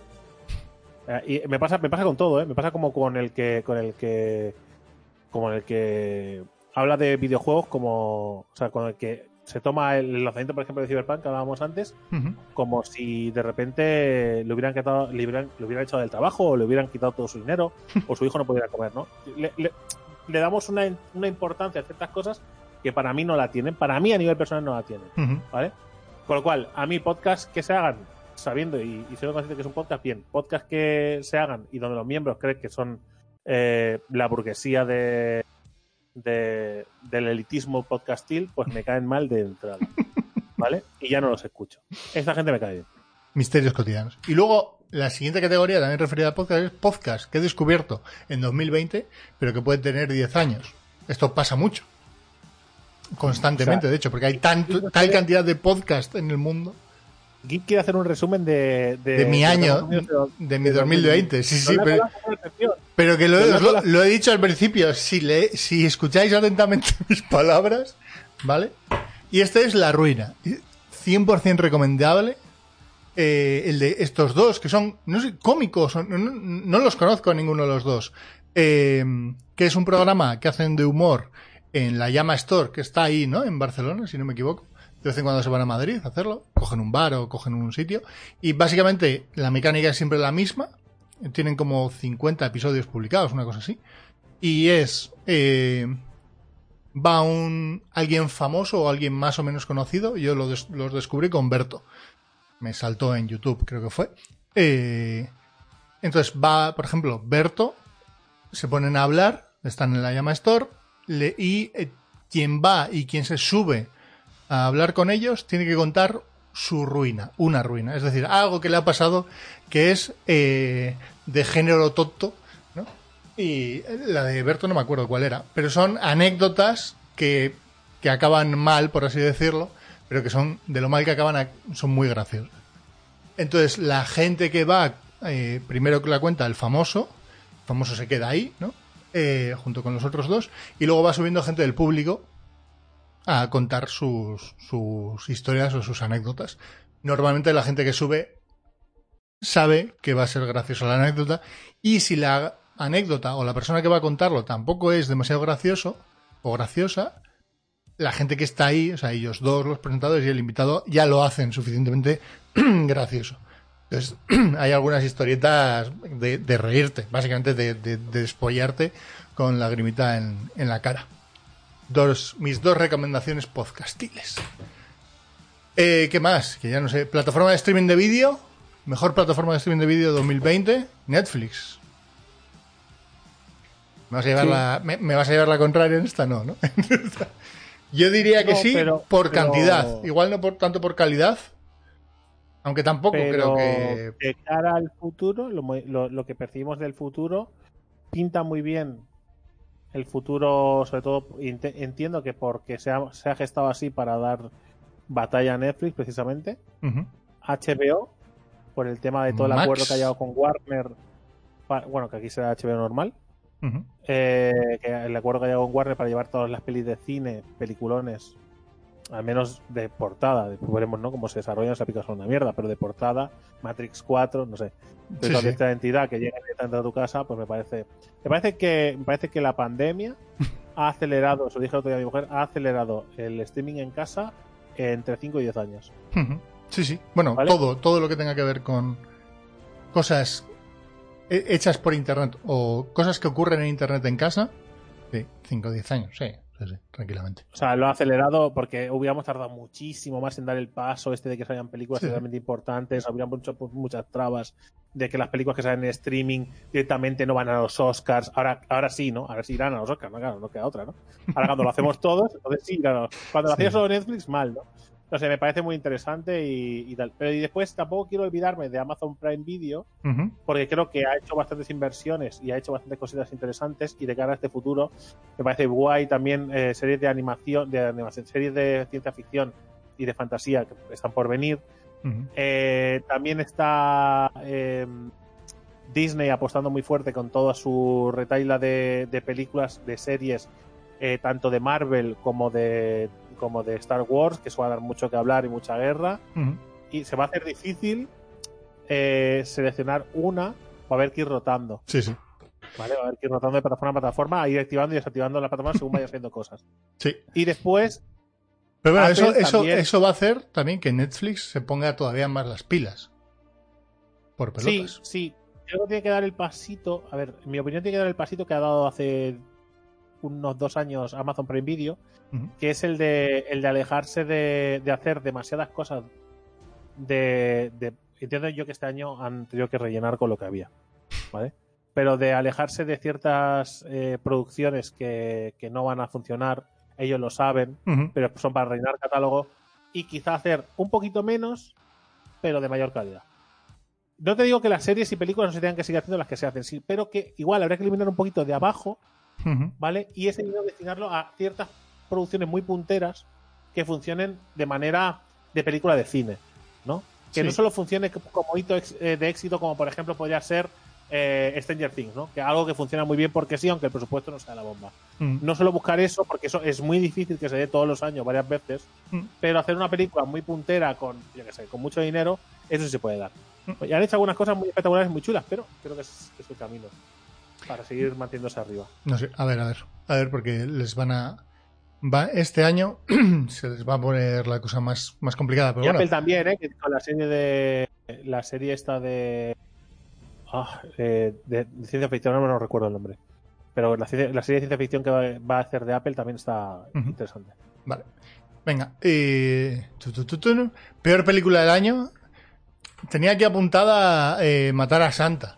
Eh, y me pasa, me pasa con todo, ¿eh? Me pasa como con el que, con el que, como el que habla de videojuegos como, o sea, con el que se toma el lanzamiento, por ejemplo, de Cyberpunk que hablábamos antes, como si de repente le hubieran quitado, le hubieran, le hubieran echado del trabajo o le hubieran quitado todo su dinero o su hijo no pudiera comer, ¿no? Le, le- le damos una, una importancia a ciertas cosas que para mí no la tienen, para mí a nivel personal no la tienen. ¿vale? Con lo cual, a mí podcast que se hagan sabiendo y, y siendo consciente que es un podcast, bien, podcast que se hagan y donde los miembros creen que son eh, la burguesía de, de- del elitismo podcastil, pues me caen mal de entrada, ¿vale? Y ya no los escucho. Esta gente me cae bien. Misterios cotidianos. Y luego, la siguiente categoría, también referida a podcast, es podcast que he descubierto en 2020, pero que puede tener 10 años. Esto pasa mucho. Constantemente, O sea, de hecho, porque hay tanto, tal cantidad de podcast en el mundo. Git quiere hacer un resumen de, De mi año, de mi 2020. Sí, sí, pero, pero que lo, he dicho al principio. Si, le, si escucháis atentamente mis palabras, ¿vale? Y esta es La Ruina. 100% recomendable. Eh, el de estos dos, que son, no sé, cómicos, no los conozco a ninguno de los dos. Eh, que es un programa que hacen de humor en la Llama Store, que está ahí, ¿no? En Barcelona, si no me equivoco. De vez en cuando se van a Madrid a hacerlo. Cogen un bar o cogen un sitio. Y básicamente la mecánica es siempre la misma. Tienen como 50 episodios publicados, una cosa así. Y es. eh, va un alguien famoso o alguien más o menos conocido. Yo lo los descubrí con Berto. Me saltó en YouTube, creo que fue. Eh, entonces va, por ejemplo, Berto. Se ponen a hablar. Están en la llama Store. Y eh, quien va y quien se sube a hablar con ellos tiene que contar su ruina, una ruina, es decir, algo que le ha pasado que es eh, de género tonto, ¿no? Y la de Berto no me acuerdo cuál era, pero son anécdotas que, que acaban mal, por así decirlo, pero que son, de lo mal que acaban, son muy graciosas. Entonces, la gente que va, eh, primero que la cuenta el famoso, el famoso se queda ahí, ¿no? Eh, junto con los otros dos, y luego va subiendo gente del público a contar sus, sus historias o sus anécdotas. Normalmente la gente que sube sabe que va a ser graciosa la anécdota y si la anécdota o la persona que va a contarlo tampoco es demasiado gracioso o graciosa, la gente que está ahí, o sea, ellos dos, los presentadores y el invitado, ya lo hacen suficientemente gracioso. Entonces, hay algunas historietas de, de reírte, básicamente de, de, de despollarte con lagrimita en, en la cara. Dos, mis dos recomendaciones podcastiles. Eh, ¿Qué más? Que ya no sé. Plataforma de streaming de vídeo. Mejor plataforma de streaming de vídeo 2020. Netflix. ¿Me vas a llevar, Sí. la, me, me vas a llevar la contraria en esta? No, ¿no? Yo diría que No, sí, pero- por pero- cantidad. Igual no por tanto por calidad. Aunque tampoco Pero creo que. de cara al futuro, lo, mu- lo- lo que percibimos del futuro, pinta muy bien el futuro, sobre todo, entiendo que porque se ha, se ha gestado así para dar batalla a Netflix, precisamente. HBO, por el tema de todo el Max. acuerdo que ha llegado con Warner, bueno, que aquí será HBO normal, eh, que el acuerdo que ha llegado con Warner para llevar todas las pelis de cine, peliculones, al menos de portada, después veremos ¿no? cómo se desarrollan, se aplica son una mierda, pero de portada, Matrix 4, no sé, de Sí, toda sí. esta entidad que llega directamente a tu casa, pues me parece, me parece que, me parece que la pandemia ha acelerado, eso dije el otro día a mi mujer, ha acelerado el streaming en casa entre 5 y 10 años. Sí, sí. Bueno, ¿Vale? todo, todo lo que tenga que ver con cosas he- hechas por internet o cosas que ocurren en internet en casa. Sí, 5 o 10 años, sí, sí, sí, tranquilamente. O sea, lo ha acelerado porque hubiéramos tardado muchísimo más en dar el paso este de que salgan películas Sí. realmente importantes, habría mucho- pues, muchas trabas de que las películas que salen en streaming directamente no van a los Oscars. Ahora, ahora sí, ¿no? Ahora sí irán a los Oscars, no, claro, no queda otra, ¿no? Ahora cuando lo hacemos todos, entonces sí, claro. Cuando lo hacía solo Netflix, mal, ¿no? No sé, me parece muy interesante y, y tal. Pero y después tampoco quiero olvidarme de Amazon Prime Video, porque creo que ha hecho bastantes inversiones y ha hecho bastantes cositas interesantes y de cara a este futuro me parece guay también eh, series de animación, de animación, series de ciencia ficción y de fantasía que están por venir. Eh, también está eh, Disney apostando muy fuerte con toda su retaila de, de películas, de series, eh, tanto de Marvel como de como de Star Wars, que a dar mucho que hablar y mucha guerra y se va a hacer difícil eh, seleccionar una, va a haber que ir rotando, Sí, sí. ¿vale? Va a haber que ir rotando de plataforma a plataforma, a ir activando y desactivando la plataforma según vaya haciendo cosas. Sí. Y después, Pero bueno, eso, eso, eso va a hacer también que Netflix se ponga todavía más las pilas. Por sí, pelotas. sí, creo que tiene que dar el pasito, a ver, en mi opinión tiene que dar el pasito que ha dado hace unos dos años Amazon Prime Video, que es el de, el de alejarse de, de hacer demasiadas cosas de, de- entiendo yo que este año han tenido que rellenar con lo que había ¿vale? pero de alejarse de ciertas eh, producciones que, que no van a funcionar ellos lo saben pero son para rellenar catálogo y quizá hacer un poquito menos pero de mayor calidad. No te digo que las series y películas no se tengan que seguir haciendo las que se hacen sí, pero que igual habría que eliminar un poquito de abajo ¿vale? Y ese dinero destinarlo a ciertas producciones muy punteras que funcionen de manera de película de cine, ¿no? Que Sí. no solo funcione como hito eh, de éxito, como por ejemplo podría ser eh, Stranger Things, ¿no? Que algo que funciona muy bien porque sí, aunque el presupuesto no sea la bomba. Ujú. No solo buscar eso, porque eso es muy difícil que se dé todos los años, varias veces, Mm. pero hacer una película muy puntera con, yo qué sé, con mucho dinero, eso sí se puede dar. Mm. Y han hecho algunas cosas muy espectaculares, muy chulas, pero creo que es, es el camino para seguir manteniéndose arriba. No sé, a ver, a ver. A ver, porque les van a. Va, este año se les va a poner la cosa más, más complicada. Pero y bueno, Apple también, ¿eh? Que con la serie de. La serie esta de. ah, eh, de, de ciencia ficción, no me lo recuerdo el nombre. Pero la, la serie de ciencia ficción que va, va a hacer de Apple también está interesante. Vale. Venga. eh, tu, tu, tu, tu. Peor película del año. Tenía aquí apuntada eh, Matar a Santa.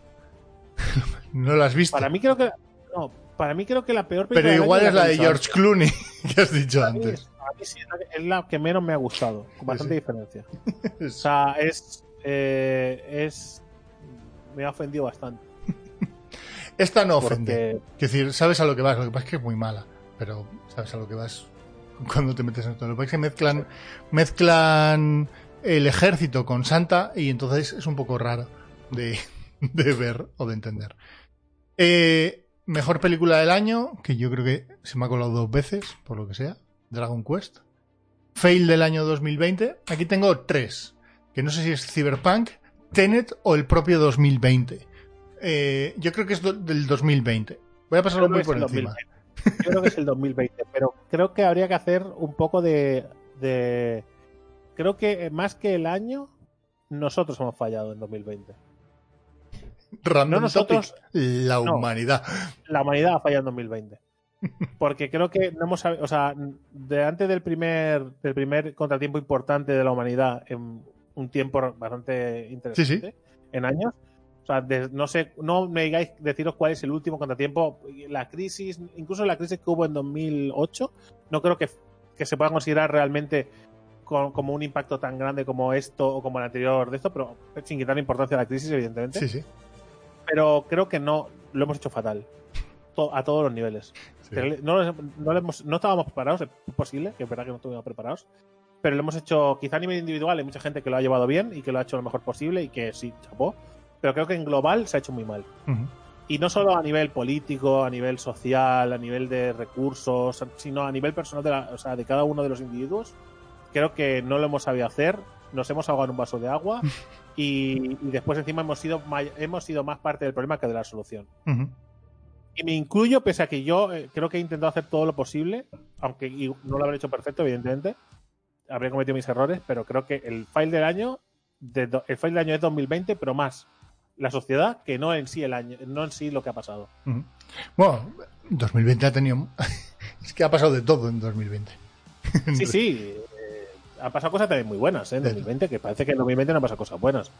no la has visto. Para mí creo que. No, para mí creo que la peor pero película del igual es la de George Clooney que has dicho Para mí, antes. para mí sí, es la que menos me ha gustado, con bastante sí. diferencia. O sea, es. eh, es. Me ha ofendido bastante. Esta no ofende. Es decir, sabes a lo que vas. Lo que pasa es que es muy mala. Pero sabes a lo que vas cuando te metes en esto. Lo que pasa es que mezclan, mezclan el ejército con Santa y entonces es un poco raro de, de ver o de entender. Eh, mejor película del año, que yo creo que se me ha colado dos veces, por lo que sea. Dragon Quest. Fail del año 2020. Aquí tengo tres. Que no sé si es Cyberpunk, Tenet o el propio 2020. Eh, yo creo que es do- del 2020. Voy a pasarlo muy por encima. Yo creo que es el 2020, pero creo que habría que hacer un poco de, de... Creo que más que el año, nosotros hemos fallado en 2020. Random No nosotros, topic, la no. humanidad. La humanidad ha fallado en 2020. Porque creo que no hemos o sea, de antes del primer, del primer contratiempo importante de la humanidad en un tiempo bastante interesante, en años. O sea, de- no sé, no me digáis deciros cuál es el último contratiempo. La crisis, incluso la crisis que hubo en 2008, no creo que, que se pueda considerar realmente con- como un impacto tan grande como esto o como el anterior de esto, pero sin quitar la importancia de la crisis, evidentemente Sí, sí. Pero creo que no lo hemos hecho fatal To- a todos los niveles. sí. No, no hemos- no estábamos preparados, es posible, que es verdad que no estuvimos preparados, pero lo hemos hecho quizá a nivel individual, hay mucha gente que lo ha llevado bien y que lo ha hecho lo mejor posible y que sí, chapó, pero creo que en global se ha hecho muy mal. Ujú. Y no solo a nivel político, a nivel social, a nivel de recursos, sino a nivel personal de, la- o sea, de cada uno de los individuos. Creo que no lo hemos sabido hacer, nos hemos ahogado en un vaso de agua y, y después encima hemos sido, hemos sido más parte del problema que de la solución. Y me incluyo, pese a que yo eh, creo que he intentado hacer todo lo posible, aunque no lo habré hecho perfecto, evidentemente. Habré cometido mis errores, pero creo que el file del año, de el file del año es 2020, pero más la sociedad que no en sí el año, no en sí lo que ha pasado. Ujú. Bueno, 2020 ha tenido. es que ha pasado de todo en 2020. Sí, sí. Han pasado cosas también muy buenas ¿eh? en 2020, que parece que en 2020 no han pasado cosas buenas.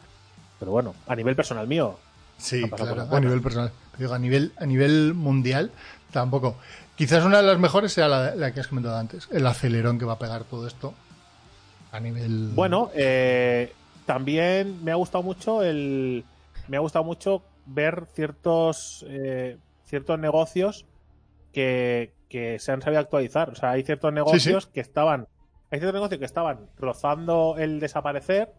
Pero bueno, a nivel personal mío, Sí, Ha claro, a nivel personal. Digo, a nivel, a nivel mundial, tampoco. Quizás una de las mejores sea la, la que has comentado antes, el acelerón que va a pegar todo esto a nivel. Bueno, eh, también me ha gustado mucho el. Me ha gustado mucho ver ciertos eh, ciertos negocios que, que se han sabido actualizar. O sea, hay ciertos negocios que estaban. Hay ciertos negocios que estaban rozando el desaparecer.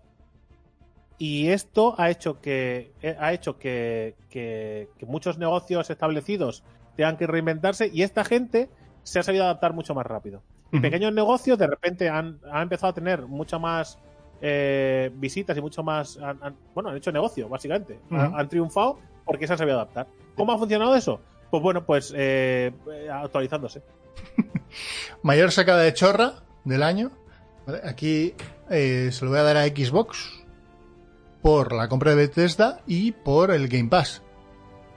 Y esto ha hecho que. eh, ha hecho que, que, que muchos negocios establecidos tengan que reinventarse. Y esta gente se ha sabido adaptar mucho más rápido Ujú. pequeños negocios de repente han, han empezado a tener mucho más eh, visitas y mucho más. han- han- bueno, han hecho negocio, básicamente. Han- triunfado porque se han sabido adaptar. ¿Cómo ha funcionado eso? Pues bueno, pues eh, actualizándose. Mayor sacada de chorra del año. ¿vale? Aquí eh, se lo voy a dar a Xbox por la compra de Bethesda y por el Game Pass.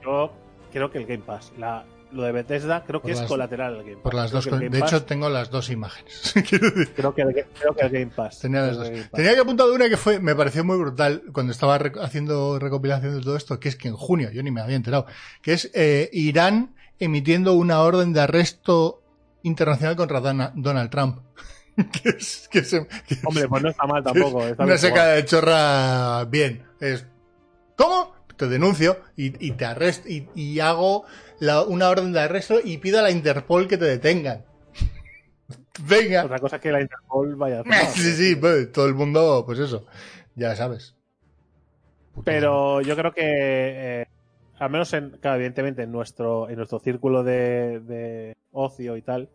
Yo creo que el Game Pass, la, lo de Bethesda, creo que es colateral al Game Pass. Por las Creo dos. De Pass- hecho, tengo las dos imágenes. Creo que, el, creo que el Game Pass. Tenía las dos. que. Tenía apuntar una que fue, me pareció muy brutal cuando estaba rec- haciendo recopilación de todo esto, que es que en junio, yo ni me había enterado, que es eh, Irán emitiendo una orden de arresto internacional contra Dana- Donald Trump. que es, que se- que Hombre, pues no está mal tampoco. está una secada de chorra bien. Es, ¿Cómo? Te denuncio y, y te arresto y, y hago la- una orden de arresto y pido a la Interpol que te detengan. Venga. Otra cosa es que la Interpol vaya a hacer. Sí, sí, pues, todo el mundo, pues eso, ya sabes. Pero yo creo que, eh, al menos en, claro, evidentemente en nuestro, en nuestro círculo de, de ocio y tal,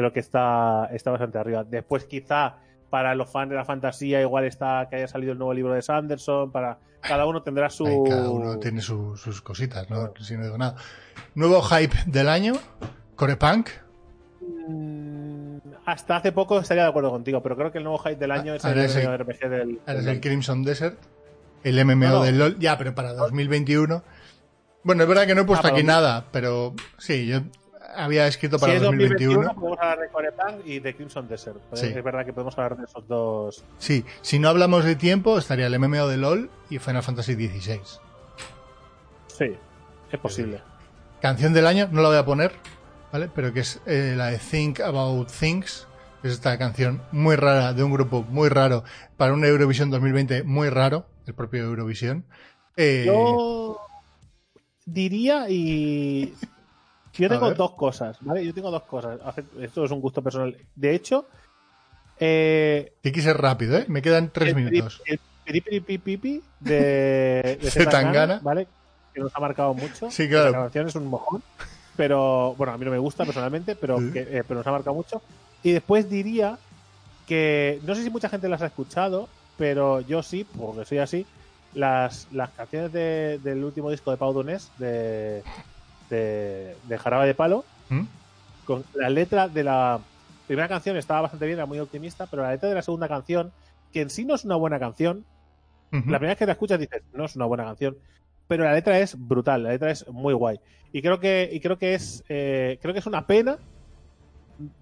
creo que está, está bastante arriba. Después quizá para los fans de la fantasía igual está que haya salido el nuevo libro de Sanderson, para cada uno tendrá su... Cada uno tiene su- sus cositas, ¿no? Si no digo nada. Nuevo hype del año, Corepunk. Mm, Hasta hace poco estaría de acuerdo contigo, pero creo que el nuevo hype del año es el es el- RPG del... Ahora del- el Crimson Desert. El MMO No, no. del LOL. Ya, pero para 2021. Bueno, es verdad que no he puesto Ah, aquí nada, pero sí, yo había escrito para si es 2021. 2021, podemos hablar de y de Crimson Desert. Sí. Es verdad que podemos hablar de esos dos. Sí, si no hablamos de tiempo, estaría el MMO de LOL y Final Fantasy XVI. Sí, es posible. Canción del año, no la voy a poner, ¿vale? Pero que es eh, la de Think About Things. que Es esta canción muy rara de un grupo muy raro para un Eurovisión 2020 muy raro, el propio Eurovisión. Eh, Yo diría y. Yo tengo dos cosas, ¿vale? Yo tengo dos cosas. Esto es un gusto personal. De hecho, eh, que ser rápido, ¿eh? Me quedan tres el, minutos. El piripiripipipi de, de Zetangana. ¿vale? Que nos ha marcado mucho. Sí, claro. La canción es un mojón. Pero, bueno, a mí no me gusta personalmente, pero, que, eh, pero nos ha marcado mucho. Y después diría que, no sé si mucha gente las ha escuchado, pero yo sí, porque soy así, las, las canciones de- del último disco de Pau Donés, de, de, de Jarabe de Palo, ¿Mm? con la letra de la primera canción estaba bastante bien, era muy optimista, pero la letra de la segunda canción, que en sí no es una buena canción, la primera vez que la escuchas dices, no es una buena canción, pero la letra es brutal, la letra es muy guay. Y creo que, y creo que es, eh, creo que es una pena,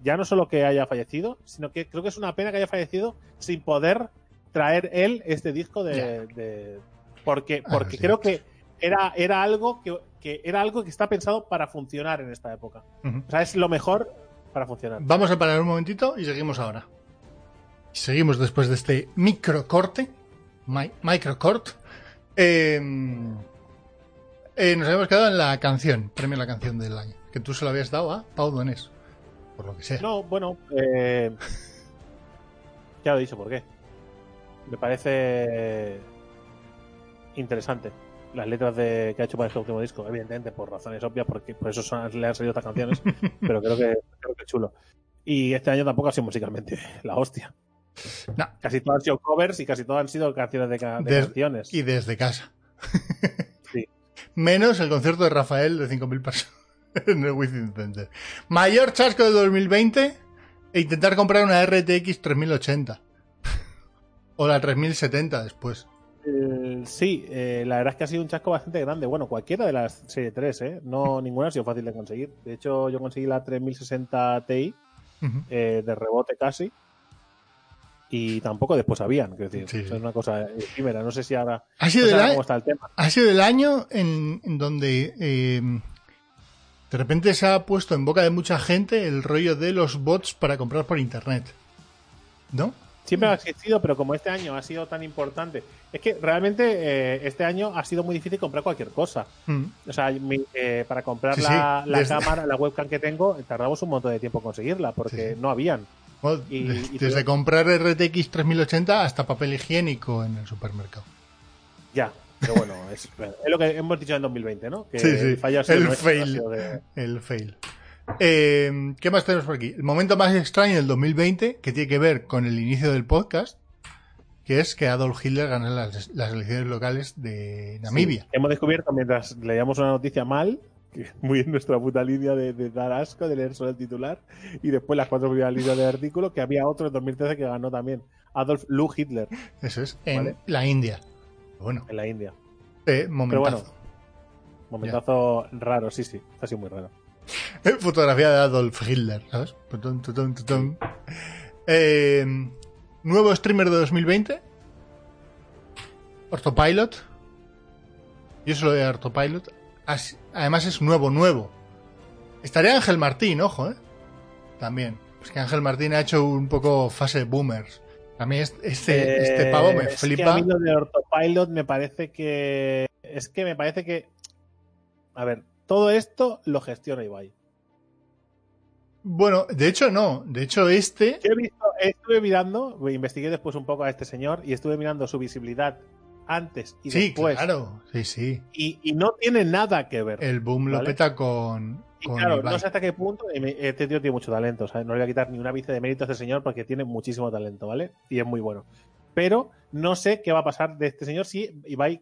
ya no solo que haya fallecido, sino que creo que es una pena que haya fallecido sin poder traer él este disco de, de- porque, Ah, porque sí. creo que era, era algo que, que era algo que está pensado para funcionar en esta época. O sea, es lo mejor para funcionar. Vamos a parar un momentito y seguimos ahora. Seguimos después de este microcorte. Mi microcort. Eh, eh, nos habíamos quedado en la canción, premio a la canción del año. Que tú se lo habías dado a Pau Donés. Por lo que sea. No, bueno, eh, ya lo he dicho, ¿por qué? Me parece interesante las letras de, que ha hecho para este último disco, evidentemente por razones obvias, porque por eso son, le han salido estas canciones, pero creo que, creo que es chulo. Y este año tampoco ha sido musicalmente la hostia. No. Casi todas han sido covers y casi todas han sido canciones de, ca- de Des- canciones. Y desde casa. Sí. Menos el concierto de Rafael de 5.000 personas en el Within Center. Mayor chasco de 2020 e intentar comprar una RTX 3080. o la 3070 después. Eh, sí, eh, la verdad es que ha sido un chasco bastante grande. Bueno, cualquiera de las serie 3, ¿eh? No, ninguna ha sido fácil de conseguir. De hecho, yo conseguí la 3060 Ti Ujú. eh, de rebote casi. Y tampoco después habían, quiero decir, Sí. eso es una cosa efímera. No sé si ahora Ha no sido, sé el ahora año, cómo está el tema. ha sido el año en, en donde eh, de repente se ha puesto en boca de mucha gente el rollo de los bots para comprar por internet. ¿No? Siempre ha existido, pero como este año ha sido tan importante, es que realmente eh, este año ha sido muy difícil comprar cualquier cosa. Mm. O sea, mi- eh, para comprar Sí, la, sí, la desde- cámara, la webcam que tengo, tardamos un montón de tiempo en conseguirla porque Sí, no habían. Bueno, Y- de- y desde comprar RTX 3080 hasta papel higiénico en el supermercado. Ya, pero bueno, es, es lo que hemos dicho en 2020, ¿no? Que Sí, sí, el fail. de- El fail. Eh, ¿Qué más tenemos por aquí? El momento más extraño del 2020, que tiene que ver con el inicio del podcast, que es que Adolf Hitler ganó las, las elecciones locales de Namibia. Sí, hemos descubierto mientras leíamos una noticia mal, que muy en nuestra puta línea de, de dar asco, de leer solo el titular, y después las cuatro primeras líneas del artículo, que había otro en 2013 que ganó también, Adolf Lu Hitler, Eso es, en Vale. la India. Bueno, en la India. eh, momentazo. bueno. Momentazo raro, sí, sí, ha sido muy raro. Fotografía de Adolf Hitler, ¿sabes? Eh, nuevo streamer de 2020. Orthopilot. Yo solo de Orthopilot. Además es nuevo, nuevo. Estaría Ángel Martín, ojo, ¿eh? También. Pues que Ángel Martín ha hecho un poco fase boomers. A mí este, este, este pavo me Eh, es flipa. Que a mí lo de Orthopilot me parece que. Es que me parece que. A ver, todo esto lo gestiona Ibai. Bueno, de hecho no. De hecho este... Yo he visto, estuve mirando, investigué después un poco a este señor y estuve mirando su visibilidad antes y Sí, después. claro. Sí, sí. Y, y no tiene nada que ver. El boom lo peta con... y con claro, Ibai. no sé hasta qué punto. Este tío tiene mucho talento, ¿sabes? No le voy a quitar ni una vice de mérito a este señor porque tiene muchísimo talento, ¿vale? Y es muy bueno. Pero no sé qué va a pasar de este señor si Ibai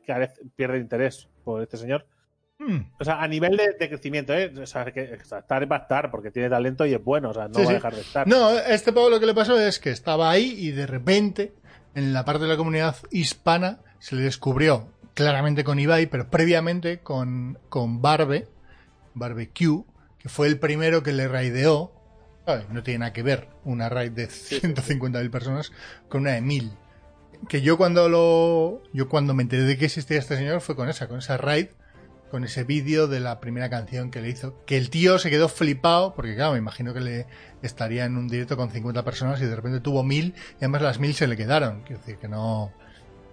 pierde interés por este señor. Hmm. O sea, a nivel de, de crecimiento, ¿eh? O sea, que o sea, estar va a estar porque tiene talento y es bueno, o sea, no Sí, va a dejar de estar. No, a este pavo lo que le pasó es que estaba ahí y de repente en la parte de la comunidad hispana se le descubrió claramente con Ibai, pero previamente con, con Barbe, Barbecue, que fue el primero que le raideó. ¿sabes? No tiene nada que ver una raid de 150.000 personas con una de 1000. Que yo cuando lo. Yo cuando me enteré de que existía este señor fue con esa, con esa raid, con ese vídeo de la primera canción que le hizo. Que el tío se quedó flipado, porque claro, me imagino que le estaría en un directo con 50 personas y de repente tuvo 1000 y además las 1000 se le quedaron. Quiero decir que no.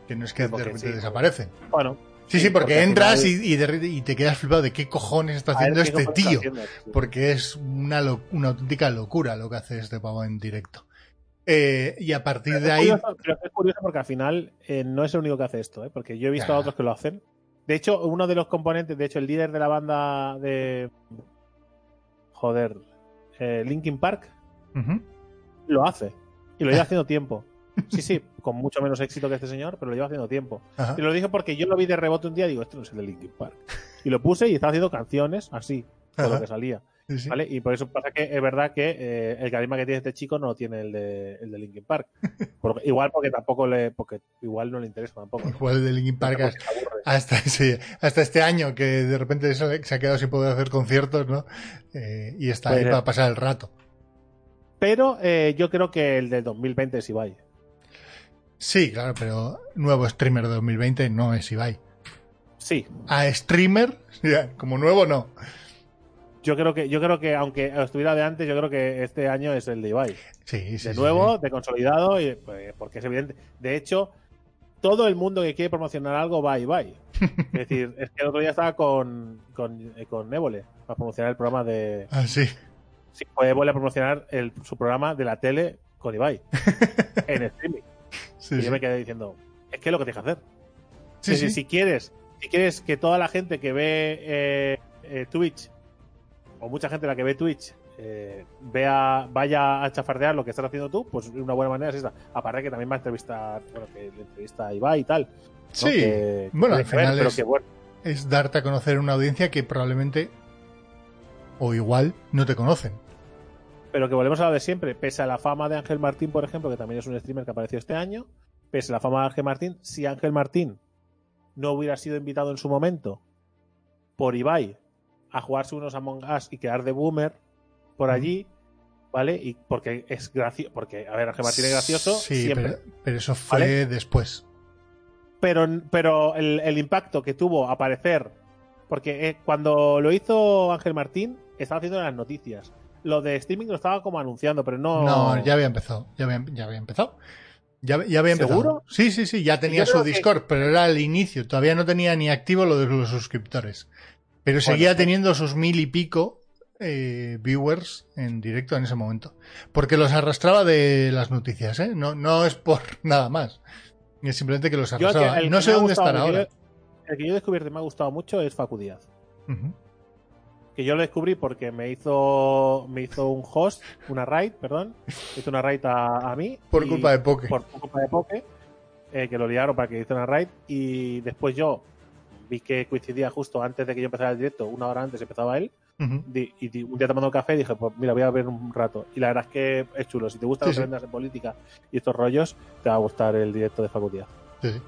Que no es que Sí, de repente sí. desaparecen. Bueno. Sí, sí, porque, entras final- y, y, de re- y te quedas flipado de qué cojones está haciendo ¿qué este tío. haciendo? Porque es una, lo- una auténtica locura lo que hace este pavo en directo. Eh, y a partir Pero de ahí. curioso- pero es curioso porque al final eh, no es el único que hace esto, ¿eh? porque yo he visto a otros que lo hacen. De hecho, uno de los componentes, de hecho, el líder de la banda de. Joder, eh, Linkin Park, lo hace. Y lo lleva haciendo tiempo. Sí, sí, con mucho menos éxito que este señor, pero lo lleva haciendo tiempo. Ajá. Y lo dije porque yo lo vi de rebote un día y digo, esto no es el de Linkin Park. Y lo puse y estaba haciendo canciones así, con lo que salía. Sí, sí. ¿Vale? Y por eso pasa que es verdad que eh, el carisma que tiene este chico no tiene el de, el de Linkin Park. Igual porque tampoco le. porque igual no le interesa tampoco. Igual el de Linkin Park hasta, sí, hasta este año que de repente se, ha quedado sin poder hacer conciertos, ¿no? Eh, y está ahí para pasar el rato. Pero eh, yo creo que el del 2020 es Ibai. Sí, claro, pero nuevo streamer de 2020 no es Ibai. Sí, A streamer, como nuevo no. Yo creo que, yo creo que aunque estuviera de antes, yo creo que este año es el de Ibai. Sí, sí. de sí, nuevo, de consolidado, y, pues, porque es evidente. De hecho, todo el mundo que quiere promocionar algo va y va. Es decir, es que el otro día estaba con, con, eh, con Évole para promocionar el programa de. Ah, sí. Sí, fue Évole a promocionar el, su programa de la tele con Ibai en streaming. Sí, y yo me quedé diciendo, es que es lo que tienes que hacer. Sí, es decir, si quieres, si quieres que toda la gente que ve eh, eh, Twitch, o mucha gente la que ve Twitch, eh, vea, vaya a chafardear lo que estás haciendo tú, pues una buena manera es esta. Aparte que también va a entrevistar, bueno, que le entrevista a Ibai y tal. ¿no? Sí. Que Bueno, al que final es- que bueno. Es darte a conocer una audiencia que probablemente o igual no te conocen. Pero que volvemos a lo de siempre, pese a la fama de Ángel Martín, por ejemplo, que también es un streamer que apareció este año, pese a la fama de Ángel Martín, si Ángel Martín no hubiera sido invitado en su momento por Ibai a jugarse unos Among Us y quedar de boomer por allí, ¿vale? Y porque es gracioso, porque, a ver, Ángel Martín es gracioso Sí, siempre. pero, pero eso fue ¿Vale? después. pero, pero el, el impacto que tuvo aparecer, porque eh, cuando lo hizo Ángel Martín, estaba haciendo las noticias. Lo de streaming lo estaba como anunciando, pero no. No, ya había empezado. Ya había, ya había empezado. Ya, ya había empezado. ¿Seguro? Sí, sí, sí, ya tenía su que- Discord, pero era el inicio. Todavía no tenía ni activo lo de los suscriptores. Pero seguía teniendo sus mil y pico eh, viewers en directo en ese momento. Porque los arrastraba de las noticias, ¿eh? No, no es por nada más. Es simplemente que los arrastraba. que no sé dónde gustado, están el que ahora. yo- el que yo he descubierto y me ha gustado mucho es Facu Díaz. Ujú. Que yo lo descubrí porque me hizo me hizo un host, una raid, perdón. Hizo una raid a, a mí. Por y- culpa de Poke. Por culpa de Poke. eh, que lo liaron para que hice una raid. Y después yo vi que coincidía justo antes de que yo empezara el directo, una hora antes empezaba él. Di- y di- un día tomando café dije, pues mira, voy a ver un rato. Y la verdad es que es chulo. Si te gustan Sí, los sí. vendas en política y estos rollos, te va a gustar el directo de Facu Díaz. Sí, sí.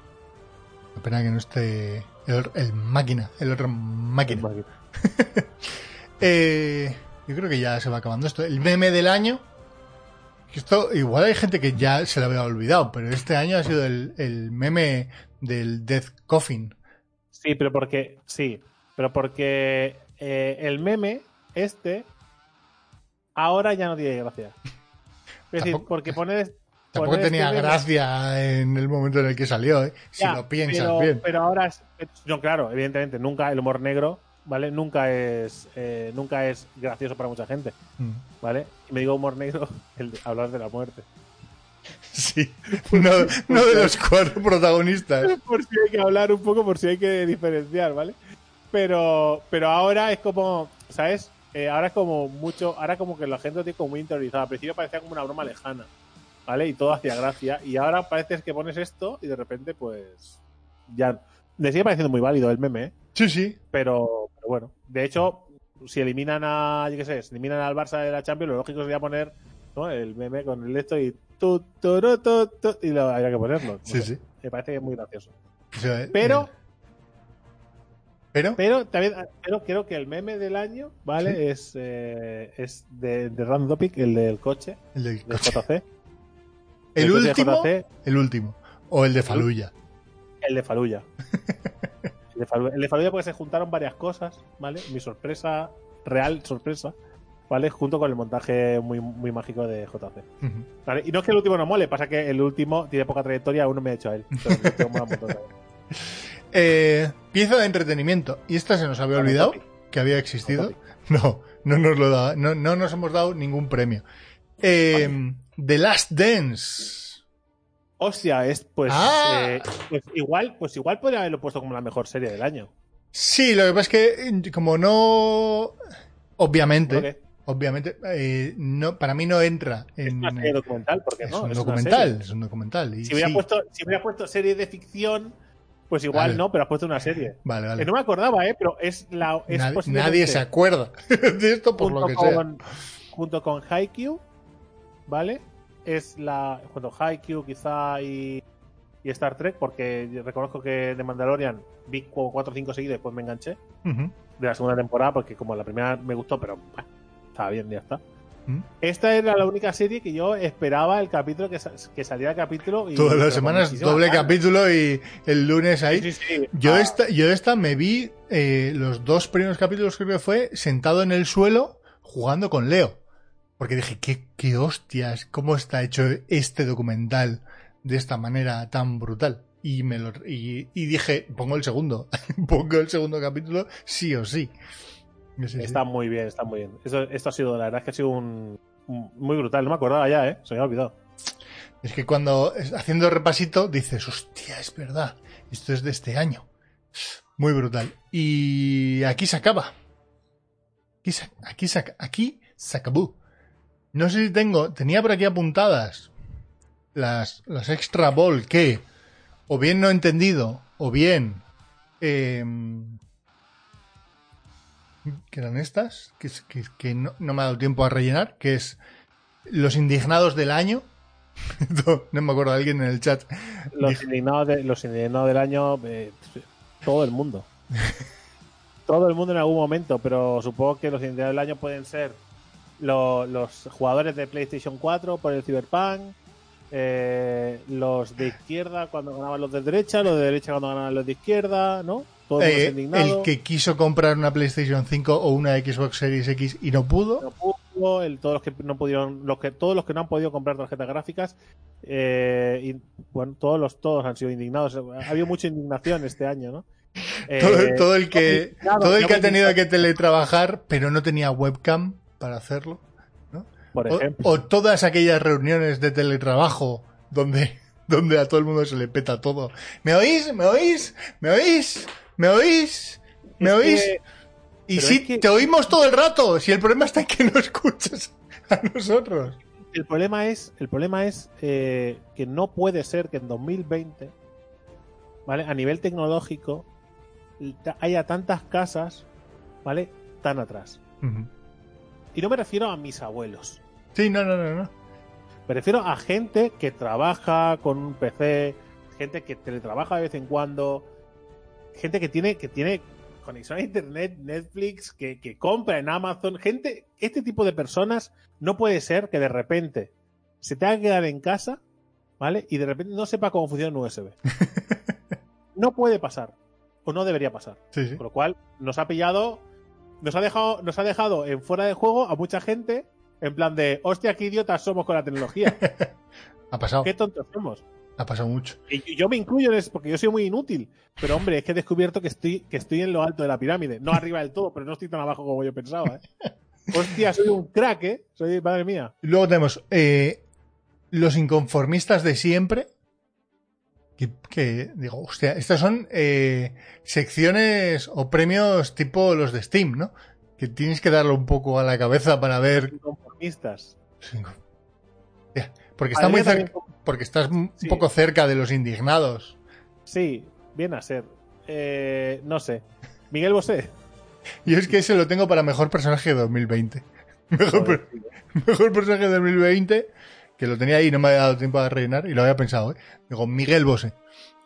La pena que no esté el, el máquina, el otro máquina. Eh, yo creo que ya se va acabando esto. El meme del año. Esto, igual hay gente que ya se lo había olvidado, pero este año ha sido el, el meme del Death Coffin. Sí, pero porque. Sí, pero porque eh, el meme, este, ahora ya no tiene gracia. Es decir, porque pones. Tampoco poner tenía este meme- gracia en el momento en el que salió, ¿eh? si Ya, lo piensas pero, bien. Pero ahora es. No, claro, evidentemente, nunca el humor negro, ¿vale? Nunca es, eh, nunca es gracioso para mucha gente, Mm. ¿vale? Y me digo humor negro, el de hablar de la muerte. Sí, no, no de los cuatro protagonistas. por si hay que hablar un poco, por si hay que diferenciar, ¿vale? Pero, pero ahora es como, ¿sabes? Eh, ahora es como mucho, ahora como que la gente lo tiene como muy interiorizado. Al principio parecía como una broma lejana, ¿vale? Y todo hacía gracia. Y ahora parece que pones esto y de repente, pues, ya. Le sigue pareciendo muy válido el meme, ¿eh? Sí, sí. pero, pero bueno. De hecho, si eliminan a, yo qué sé, si eliminan al Barça de la Champions, lo lógico sería poner ¿no? el meme con el esto y tu, tu, tu, y lo habría que ponerlo. Sí, sí. Me parece que es muy gracioso. Sea, Pero, eh, pero, pero también pero creo que el meme del año, ¿vale? Es, eh, es de, de Random Topic, el del coche, el, del de coche. JC. el de último, JC, el último. O el de Faluya. el de Faluya. el, de Faluya. el de Faluya porque se juntaron varias cosas, ¿vale? Mi sorpresa, real sorpresa, ¿vale? Junto con el montaje muy, muy mágico de JC. ¿Vale? Y no es que el último no mole, pasa que el último tiene poca trayectoria, aún no me ha hecho a él. Pero el último mola un montón también. Eh, pieza de entretenimiento. Y esta se nos había olvidado que había existido. No, no nos lo da, no, no nos hemos dado ningún premio. Eh, The Last Dance. Hostia, es pues, Ah. eh, pues igual, pues igual podría haberlo puesto como la mejor serie del año. Sí, lo que pasa es que como no, obviamente. Obviamente, eh, no, para mí no entra Es en. una serie documental, porque es no, un una documental, es un documental. y Si hubiera, sí, puesto, si hubiera puesto serie de ficción, Pues igual Vale. no, pero has puesto una serie. Vale, Que no me acordaba, ¿eh? Pero es la. Es Nadie, se acuerda de esto por junto lo que sea. con, Junto con Haikyuu, ¿vale? Es la. Junto a Haikyuu, quizá, y, y Star Trek, porque reconozco que de Mandalorian vi como 4 o 5 seguidos y después me enganché. De la segunda temporada, porque como la primera me gustó, pero bah, estaba bien, ya está. ¿Mm? Esta era la única serie que yo esperaba el capítulo que, que saliera el capítulo. Y, Todas las semanas doble ganas. capítulo y el lunes ahí. Sí, sí, sí. Yo Ah, esta, yo esta me vi eh, los dos primeros capítulos creo que fue sentado en el suelo jugando con Leo. Porque dije, qué, qué hostias, cómo está hecho este documental de esta manera tan brutal. Y me lo y, y dije, pongo el segundo, pongo el segundo capítulo sí o sí. Sí, sí. Está muy bien, está muy bien. Esto, esto ha sido, la verdad es que ha sido un, un- muy brutal. No me acordaba ya, ¿eh? Se me había olvidado. Es que cuando haciendo repasito dices, hostia, es verdad, esto es de este año. Muy brutal. Y aquí se acaba. Aquí se, aquí se, aquí se acabó. No sé si tengo, tenía por aquí apuntadas las, las extra ball que o bien no he entendido o bien em, que eran estas que, que, que no, no me ha dado tiempo a rellenar que es los indignados del año no, no me acuerdo alguien en el chat Los indignados, de- los indignados del año, eh, todo el mundo. todo el mundo en algún momento, pero supongo que los indignados del año pueden ser lo- los jugadores de PlayStation 4 por el Cyberpunk, eh, los de izquierda cuando ganaban los de derecha, los de derecha cuando ganaban los de izquierda, ¿no? Eh, el que quiso comprar una PlayStation 5 o una Xbox Series X y no pudo no pudo, el- todos los que no pudieron, los que todos los que no han podido comprar tarjetas gráficas, eh, y, bueno, todos los todos han sido indignados. Ha habido mucha indignación este año, ¿no? Eh, todo, todo el que todo el que ha tenido que teletrabajar pero no tenía webcam para hacerlo por o, ejemplo. o todas aquellas reuniones de teletrabajo donde donde a todo el mundo se le peta todo ¿me oís? ¿me oís? ¿me oís? ¿Me oís? ¿me Es oís? que- y pero sí, es que- te oímos todo el rato si el problema está en que no escuchas a nosotros el problema es, el problema es eh, que no puede ser que en 2020, ¿vale? A nivel tecnológico haya tantas casas, ¿vale? Tan atrás. Y no me refiero a mis abuelos. sí, no, no, no, no Me refiero a gente que trabaja con un PC, gente que teletrabaja de vez en cuando, gente que tiene, que tiene conexión a internet, Netflix, que, que compra en Amazon, gente, este tipo de personas no puede ser que de repente se tenga que quedar en casa, ¿vale? Y de repente no sepa cómo funciona un USB. No puede pasar. O no debería pasar. sí, sí. Con lo cual, nos ha pillado, nos ha dejado, nos ha dejado en fuera de juego a mucha gente, en plan de, hostia, qué idiotas somos con la tecnología. ha pasado qué tontos somos. Ha pasado mucho Y yo me incluyo en eso porque yo soy muy inútil. Pero hombre, es que he descubierto que estoy, que estoy en lo alto de la pirámide. No arriba del todo, pero no estoy tan abajo como yo pensaba, ¿eh? Hostia, soy un crack, ¿eh? Soy, madre mía. Luego tenemos eh, los inconformistas de siempre. Que, que digo, hostia, estas son eh, secciones o premios tipo los de Steam, ¿no? Que tienes que darle un poco a la cabeza para ver. Conformistas. Ya, Porque está muy cerca, porque estás un poco cerca de los indignados. Sí, viene a ser. Eh, no sé. Miguel Bosé. Y es que ese lo tengo para mejor personaje de 2020. Mejor, per- mejor personaje de 2020, que lo tenía ahí y no me había dado tiempo a rellenar y lo había pensado, ¿eh? Digo, Miguel Bosé.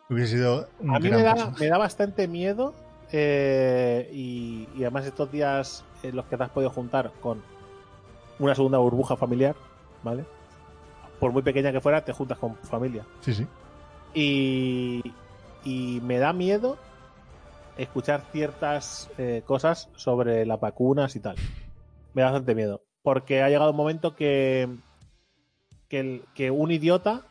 Hubiese sido un A mí me da, me da bastante miedo eh, y, y además estos días en los que te has podido juntar con una segunda burbuja familiar, ¿vale? Por muy pequeña que fuera, te juntas con familia. Sí, sí. Y, y me da miedo escuchar ciertas eh, cosas sobre las vacunas y tal. Me da bastante miedo. Porque ha llegado un momento que, que, el- que un idiota,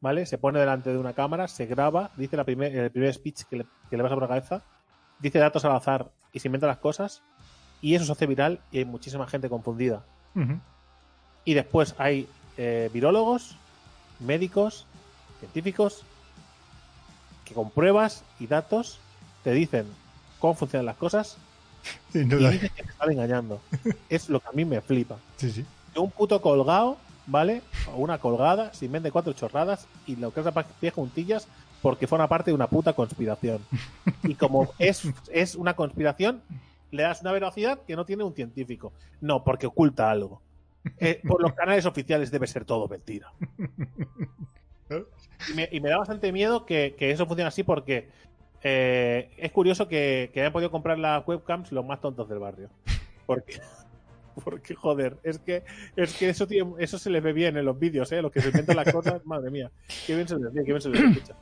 ¿vale? Se pone delante de una cámara, se graba, dice la primer, el primer speech que le, que le pasa por la cabeza, dice datos al azar y se inventa las cosas, y eso se hace viral y hay muchísima gente confundida. Y después hay eh, virólogos, médicos, científicos, que con pruebas y datos te dicen cómo funcionan las cosas y la- dicen que te están engañando. es lo que a mí me flipa. sí, sí. Que un puto colgado, ¿vale? O una colgada, se invente cuatro chorradas y lo que es a pie juntillas porque forma parte de una puta conspiración. Y como es, es una conspiración, le das una veracidad que no tiene un científico. No, porque oculta algo. Eh, por los canales oficiales debe ser todo mentira. Y me, da bastante miedo que, eso funcione así porque eh, es curioso que, hayan podido comprar las webcams los más tontos del barrio. Porque, porque joder, es que, es que eso, tiene- eso se les ve bien en los vídeos, ¿eh? Los que se inventan las cosas, madre mía. Qué bien se ve, qué bien se les escucha.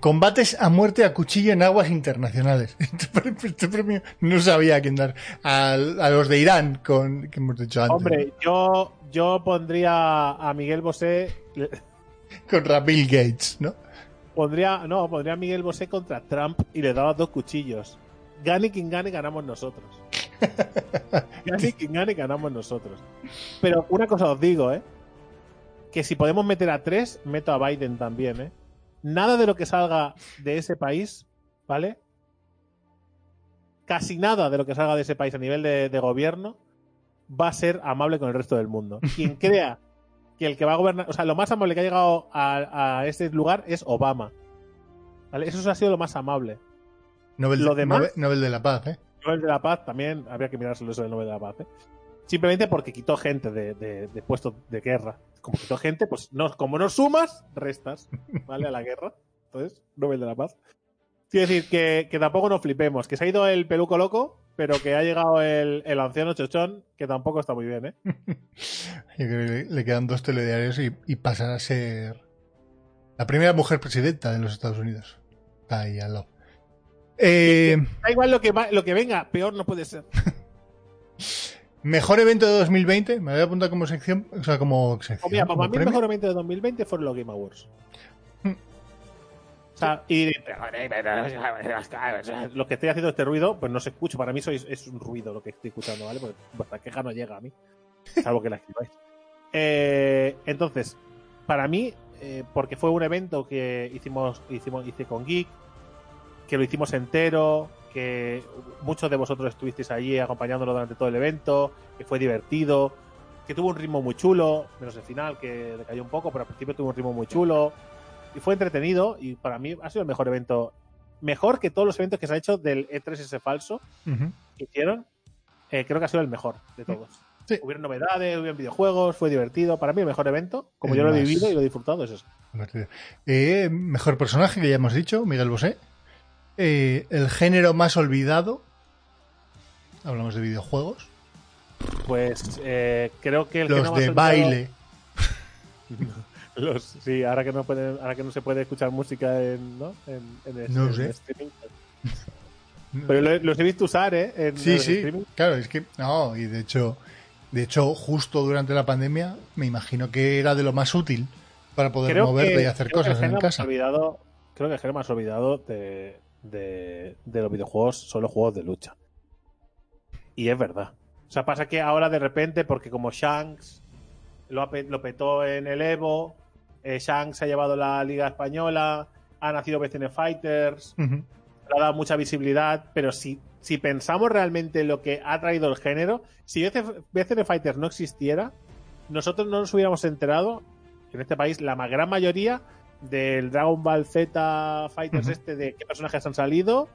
Combates a muerte a cuchillo en aguas internacionales. Este premio, este premio no sabía a quién dar. A, los de Irán, con, que hemos dicho antes. Hombre, yo, yo pondría a Miguel Bosé. Contra Bill Gates, ¿no? Pondría, no, pondría a Miguel Bosé contra Trump y le daba dos cuchillos. Gane quien gane, ganamos nosotros. Gane quien gane, ganamos nosotros. Pero una cosa os digo, ¿eh? Que si podemos meter a tres, meto a Biden también, ¿eh? Nada de lo que salga de ese país, ¿vale? Casi nada de lo que salga de ese país a nivel de, de gobierno va a ser amable con el resto del mundo. Quien crea que el que va a gobernar, o sea, lo más amable que ha llegado a, a este lugar es Obama. ¿Vale? Eso ha sido lo más amable. Nobel, Lo de, demás- Nobel- Nobel de la Paz, ¿eh? Nobel de la Paz también habría que mirárselo eso del Nobel de la Paz. ¿eh? Simplemente porque quitó gente de, de- de puestos de guerra. Como quitó gente, pues no, como no sumas, restas, ¿vale? A la guerra. Entonces, Nobel de la Paz. Quiero decir que, que tampoco nos flipemos, que se ha ido el peluco loco, pero que ha llegado el, el anciano chochón, que tampoco está muy bien, ¿eh? Yo creo que le, quedan dos telediarios y, y pasará a ser la primera mujer presidenta de los Estados Unidos. Está ahí al lado. Eh, Da igual lo que, va- lo que venga, peor no puede ser. mejor evento de 2020. Me voy a apuntar como sección. O sea, como sección. O mira, para mí el mejor evento de 2020 fueron los Game Awards. Hmm. O sea, y lo que estoy haciendo este ruido, pues no se escucha. Para mí es un ruido lo que estoy escuchando, ¿vale? Porque vuestra queja no llega a mí. Salvo que la escribáis. Eh, entonces, para mí, eh, porque fue un evento que hicimos, hicimos, hice con Geek, que lo hicimos entero, que muchos de vosotros estuvisteis allí acompañándolo durante todo el evento, que fue divertido, que tuvo un ritmo muy chulo, menos el final, que decayó un poco, pero al principio tuvo un ritmo muy chulo, y fue entretenido, y para mí ha sido el mejor evento, mejor que todos los eventos que se han hecho del E3 ese falso que hicieron, eh, creo que ha sido el mejor de todos. Sí. Hubieron novedades, hubieron videojuegos, fue divertido. Para mí el mejor evento, como El yo lo he vivido y lo he disfrutado, es eso. Eh, mejor personaje, que ya hemos dicho, Miguel Bosé. Eh, el género más olvidado. Hablamos de videojuegos. Pues eh, creo que el Los género más de olvidado- baile. Los, sí, ahora que no pueden, ahora que no se puede escuchar música en, ¿no? en, en el- No en sé. el streaming. Pero lo- los he visto usar, ¿eh? En Sí, sí. streaming. Claro, es que. No, y de hecho. De hecho, justo durante la pandemia, me imagino que era de lo más útil para poder Creo moverte que, y hacer cosas en casa. olvidado, creo que el género más olvidado de, de, de los videojuegos son los juegos de lucha. Y es verdad. O sea, pasa que ahora de repente, porque como Shanks lo, lo petó en el Evo, eh, Shanks ha llevado la Liga Española, ha nacido BCN Fighters, le ha dado mucha visibilidad, pero si, si pensamos realmente en lo que ha traído el género, si BC BCN Fighters no existiera, nosotros no nos hubiéramos enterado, en este país, la gran mayoría del Dragon Ball Z Fighters este, de qué personajes han salido,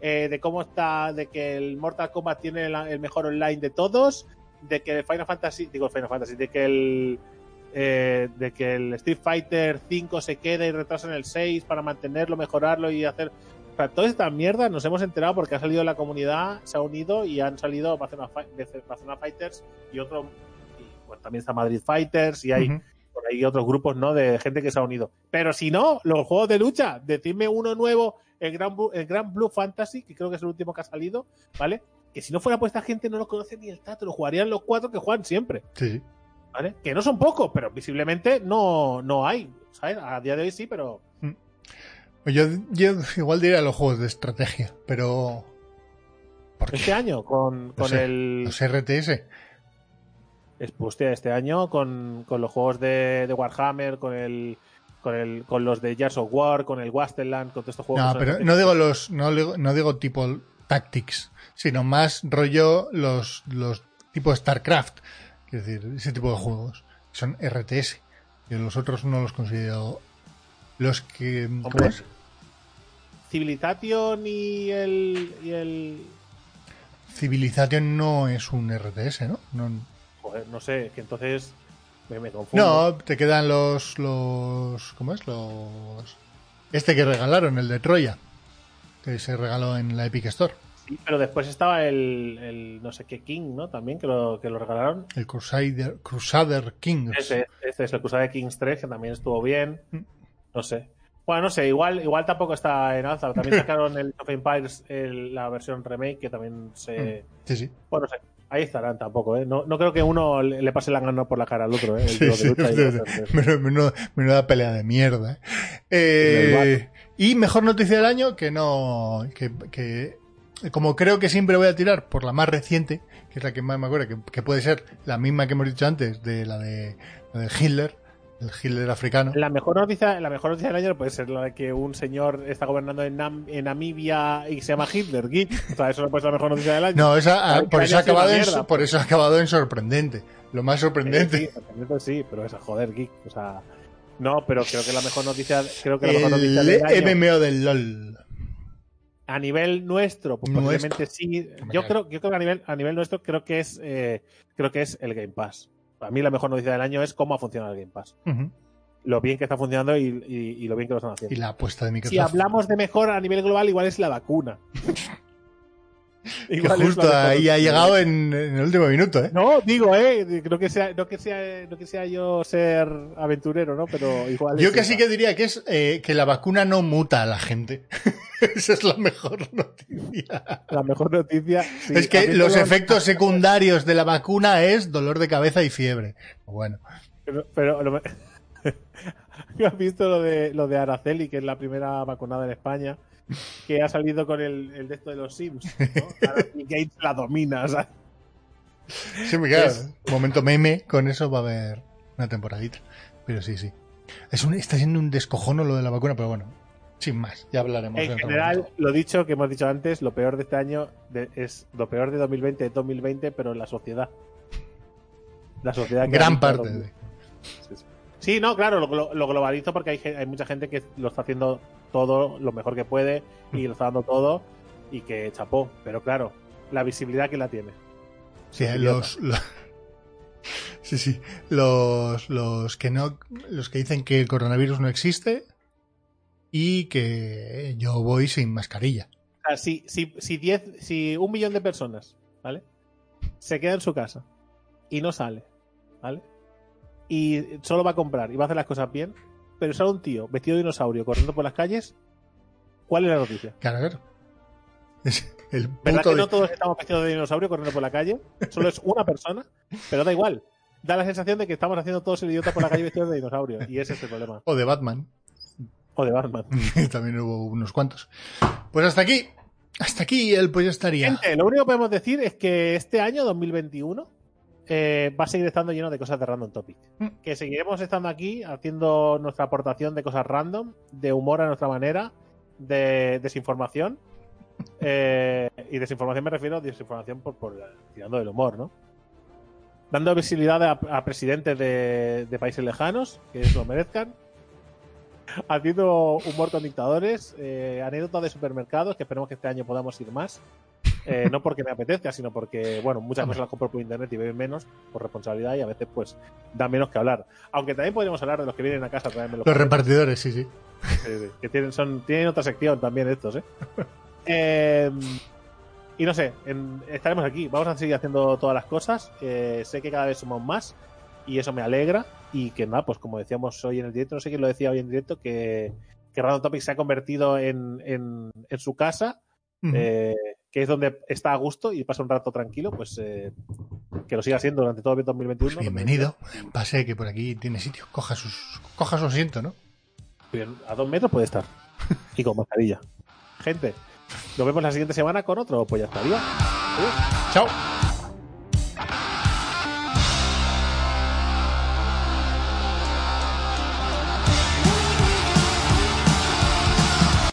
eh, de cómo está, de que el Mortal Kombat tiene la- el mejor online de todos, de que el Final Fantasy, digo el Final Fantasy, de que el eh, de que el Street Fighter 5 se quede y retrasa en el 6 para mantenerlo, mejorarlo y hacer o sea, toda esta mierda nos hemos enterado porque ha salido la comunidad, se ha unido y han salido Barcelona, Fi- Barcelona Fighters y otro. Y, bueno, también está Madrid Fighters y hay. Por ahí otros grupos ¿no? de gente que se ha unido. Pero si no, los juegos de lucha, decidme uno nuevo, el Gran, el Gran Blue Fantasy, que creo que es el último que ha salido, ¿vale? Que si no fuera por esta gente no lo conoce ni el tato, lo jugarían los cuatro que juegan siempre. Sí. ¿Vale? Que no son pocos, pero visiblemente no, no hay. ¿Sabes? A día de hoy sí, pero. Pues Yo, yo igual diría los juegos de estrategia, pero. ¿Por qué? Este año, con, con el. Los RTS. Es, hostia, este año con, con los juegos de, de Warhammer, con el. Con, el, con los de Jars of War, con el Wasteland, con todos estos juegos. No, pero no digo los. No digo, no digo tipo Tactics, sino más rollo los, los tipo StarCraft. Quiero decir, ese tipo de juegos. Son RTS. Yo los otros no los considero. Los que. ¿cómo es? Civilization y el, y el. Civilization no es un RTS, ¿no? No, Joder, no sé, que entonces me, me confundo. no te quedan los, los. ¿Cómo es? Los. Este que regalaron, el de Troya. Que se regaló en la Epic Store. Sí, pero después estaba el, el no sé qué King, ¿no? También que lo, que lo regalaron. El Crusader, Crusader Kings. Ese, ese es el Crusader Kings 3, que también estuvo bien. Mm. No sé. Bueno, no sé, igual, igual tampoco está en alza. También sacaron el of Empires, el- la versión remake, que también se. Sí, sí. Bueno, no sé. Ahí estarán tampoco, ¿eh? No, no creo que uno le pase la gana por la cara al otro, ¿eh? Sí, sí, menuda- menuda pelea de mierda. ¿eh? Eh, y mejor noticia del año que no. Que, que- como creo que siempre voy a tirar por la más reciente, que es la que más me acuerdo, que, que puede ser la misma que hemos dicho antes, de la de, la de Hitler, el Hitler africano. La mejor noticia, la mejor noticia del año puede ser la de que un señor está gobernando en, Nam- en Namibia y se llama Hitler, geek. O sea, eso no puede ser la mejor noticia del año. No, esa, ah, por, eso ha acabado en, mierda. por eso ha acabado en sorprendente. Lo más sorprendente. sí, sorprendente sí, pero esa joder, geek. O sea, no, pero creo que la mejor noticia, creo que la mejor noticia el del año, MMO del LOL. a nivel nuestro, pues Nuestro. posiblemente sí. Yo creo, yo creo que a nivel, a nivel nuestro creo que es, eh, creo que es el Game Pass. Para mí la mejor noticia del año es cómo ha funcionado el Game Pass. Lo bien que está funcionando y, y- y lo bien que lo están haciendo. Y la apuesta de Microsoft. Si hablamos de mejor a nivel global, igual es la vacuna. Que Igual es justo ahí ha llegado en, en el último minuto, ¿eh? No, digo, eh, no que sea, no que sea, no que sea yo ser aventurero, ¿no? Pero igual. Yo casi esa. que diría que es eh, que la vacuna no muta a la gente. Esa es la mejor noticia. la mejor noticia. sí, es que los efectos secundarios de la vacuna es dolor de cabeza y fiebre. Bueno, Pero, pero lo- ¿has visto lo de lo de Araceli, que es la primera vacunada en España, que ha salido con el, el de esto de los Sims, ¿no? Araceli Gates la domina, o sea, sí, me Es- momento meme, con eso va a haber una temporadita. Pero sí, sí. Es un, está siendo un descojono lo de la vacuna, pero bueno, sin más, ya hablaremos. En general, lo dicho que hemos dicho antes, lo peor de este año de- es lo peor de 2020 es 2020, pero en la sociedad. La sociedad que gran parte. 2000. de- Sí, sí. Sí, no, claro, lo, lo- lo globalizo porque hay, hay mucha gente que lo está haciendo todo lo mejor que puede y lo está dando todo y que chapó. Pero claro, la visibilidad que la tiene. Sí, Idiota. los, los- sí, sí, los, los que no, los que dicen que el coronavirus no existe y que yo voy sin mascarilla. O sea, si, si, si, diez, si un millón de personas, ¿vale? Se queda en su casa y no sale, ¿vale? Y solo va a comprar y va a hacer las cosas bien, pero sale un tío vestido de dinosaurio corriendo por las calles, ¿cuál es la noticia? Claro, claro. Es el ¿Verdad que de- no todos estamos vestidos de dinosaurio corriendo por la calle? Solo es una persona, pero da igual. Da la sensación de que estamos haciendo todos el idiota por la calle vestidos de dinosaurio. Y ese es el problema. o de Batman. O de Batman. También hubo unos cuantos. Pues hasta aquí. Hasta aquí el pues estaría. Gente, lo único que podemos decir es que este año 2021 eh, va a seguir estando lleno de cosas de Random Topic. Mm. Que seguiremos estando aquí haciendo nuestra aportación de cosas random, de humor a nuestra manera, de desinformación. Eh, y desinformación me refiero a desinformación por, por tirando del humor, ¿no? Dando visibilidad a, a presidentes de, de países lejanos que lo merezcan. Haciendo humor con dictadores, eh, anécdotas de supermercados, que esperemos que este año podamos ir más. Eh, no porque me apetezca, sino porque, bueno, muchas cosas las compro por internet y beben menos por responsabilidad y a veces, pues, da menos que hablar. Aunque también podríamos hablar de los que vienen a casa a traerme los repartidores, sí, sí. Que tienen, son, tienen otra sección también estos, ¿eh? Eh, y no sé, en- estaremos aquí. Vamos a seguir haciendo todas las cosas. Eh, sé que cada vez somos más y eso me alegra. Y que nada, pues como decíamos hoy en el directo, no sé quién lo decía hoy en directo, que, que Random Topic se ha convertido en, en, en su casa, eh, que es donde está a gusto y pasa un rato tranquilo, pues eh, que lo siga siendo durante todo el 2021. Pues bienvenido. Pase que por aquí tiene sitio. Coja, sus, coja su asiento, ¿no? A dos metros puede estar. Y con mascarilla. Gente, nos vemos la siguiente semana con otro, pues ya estaría. Adiós. Chao.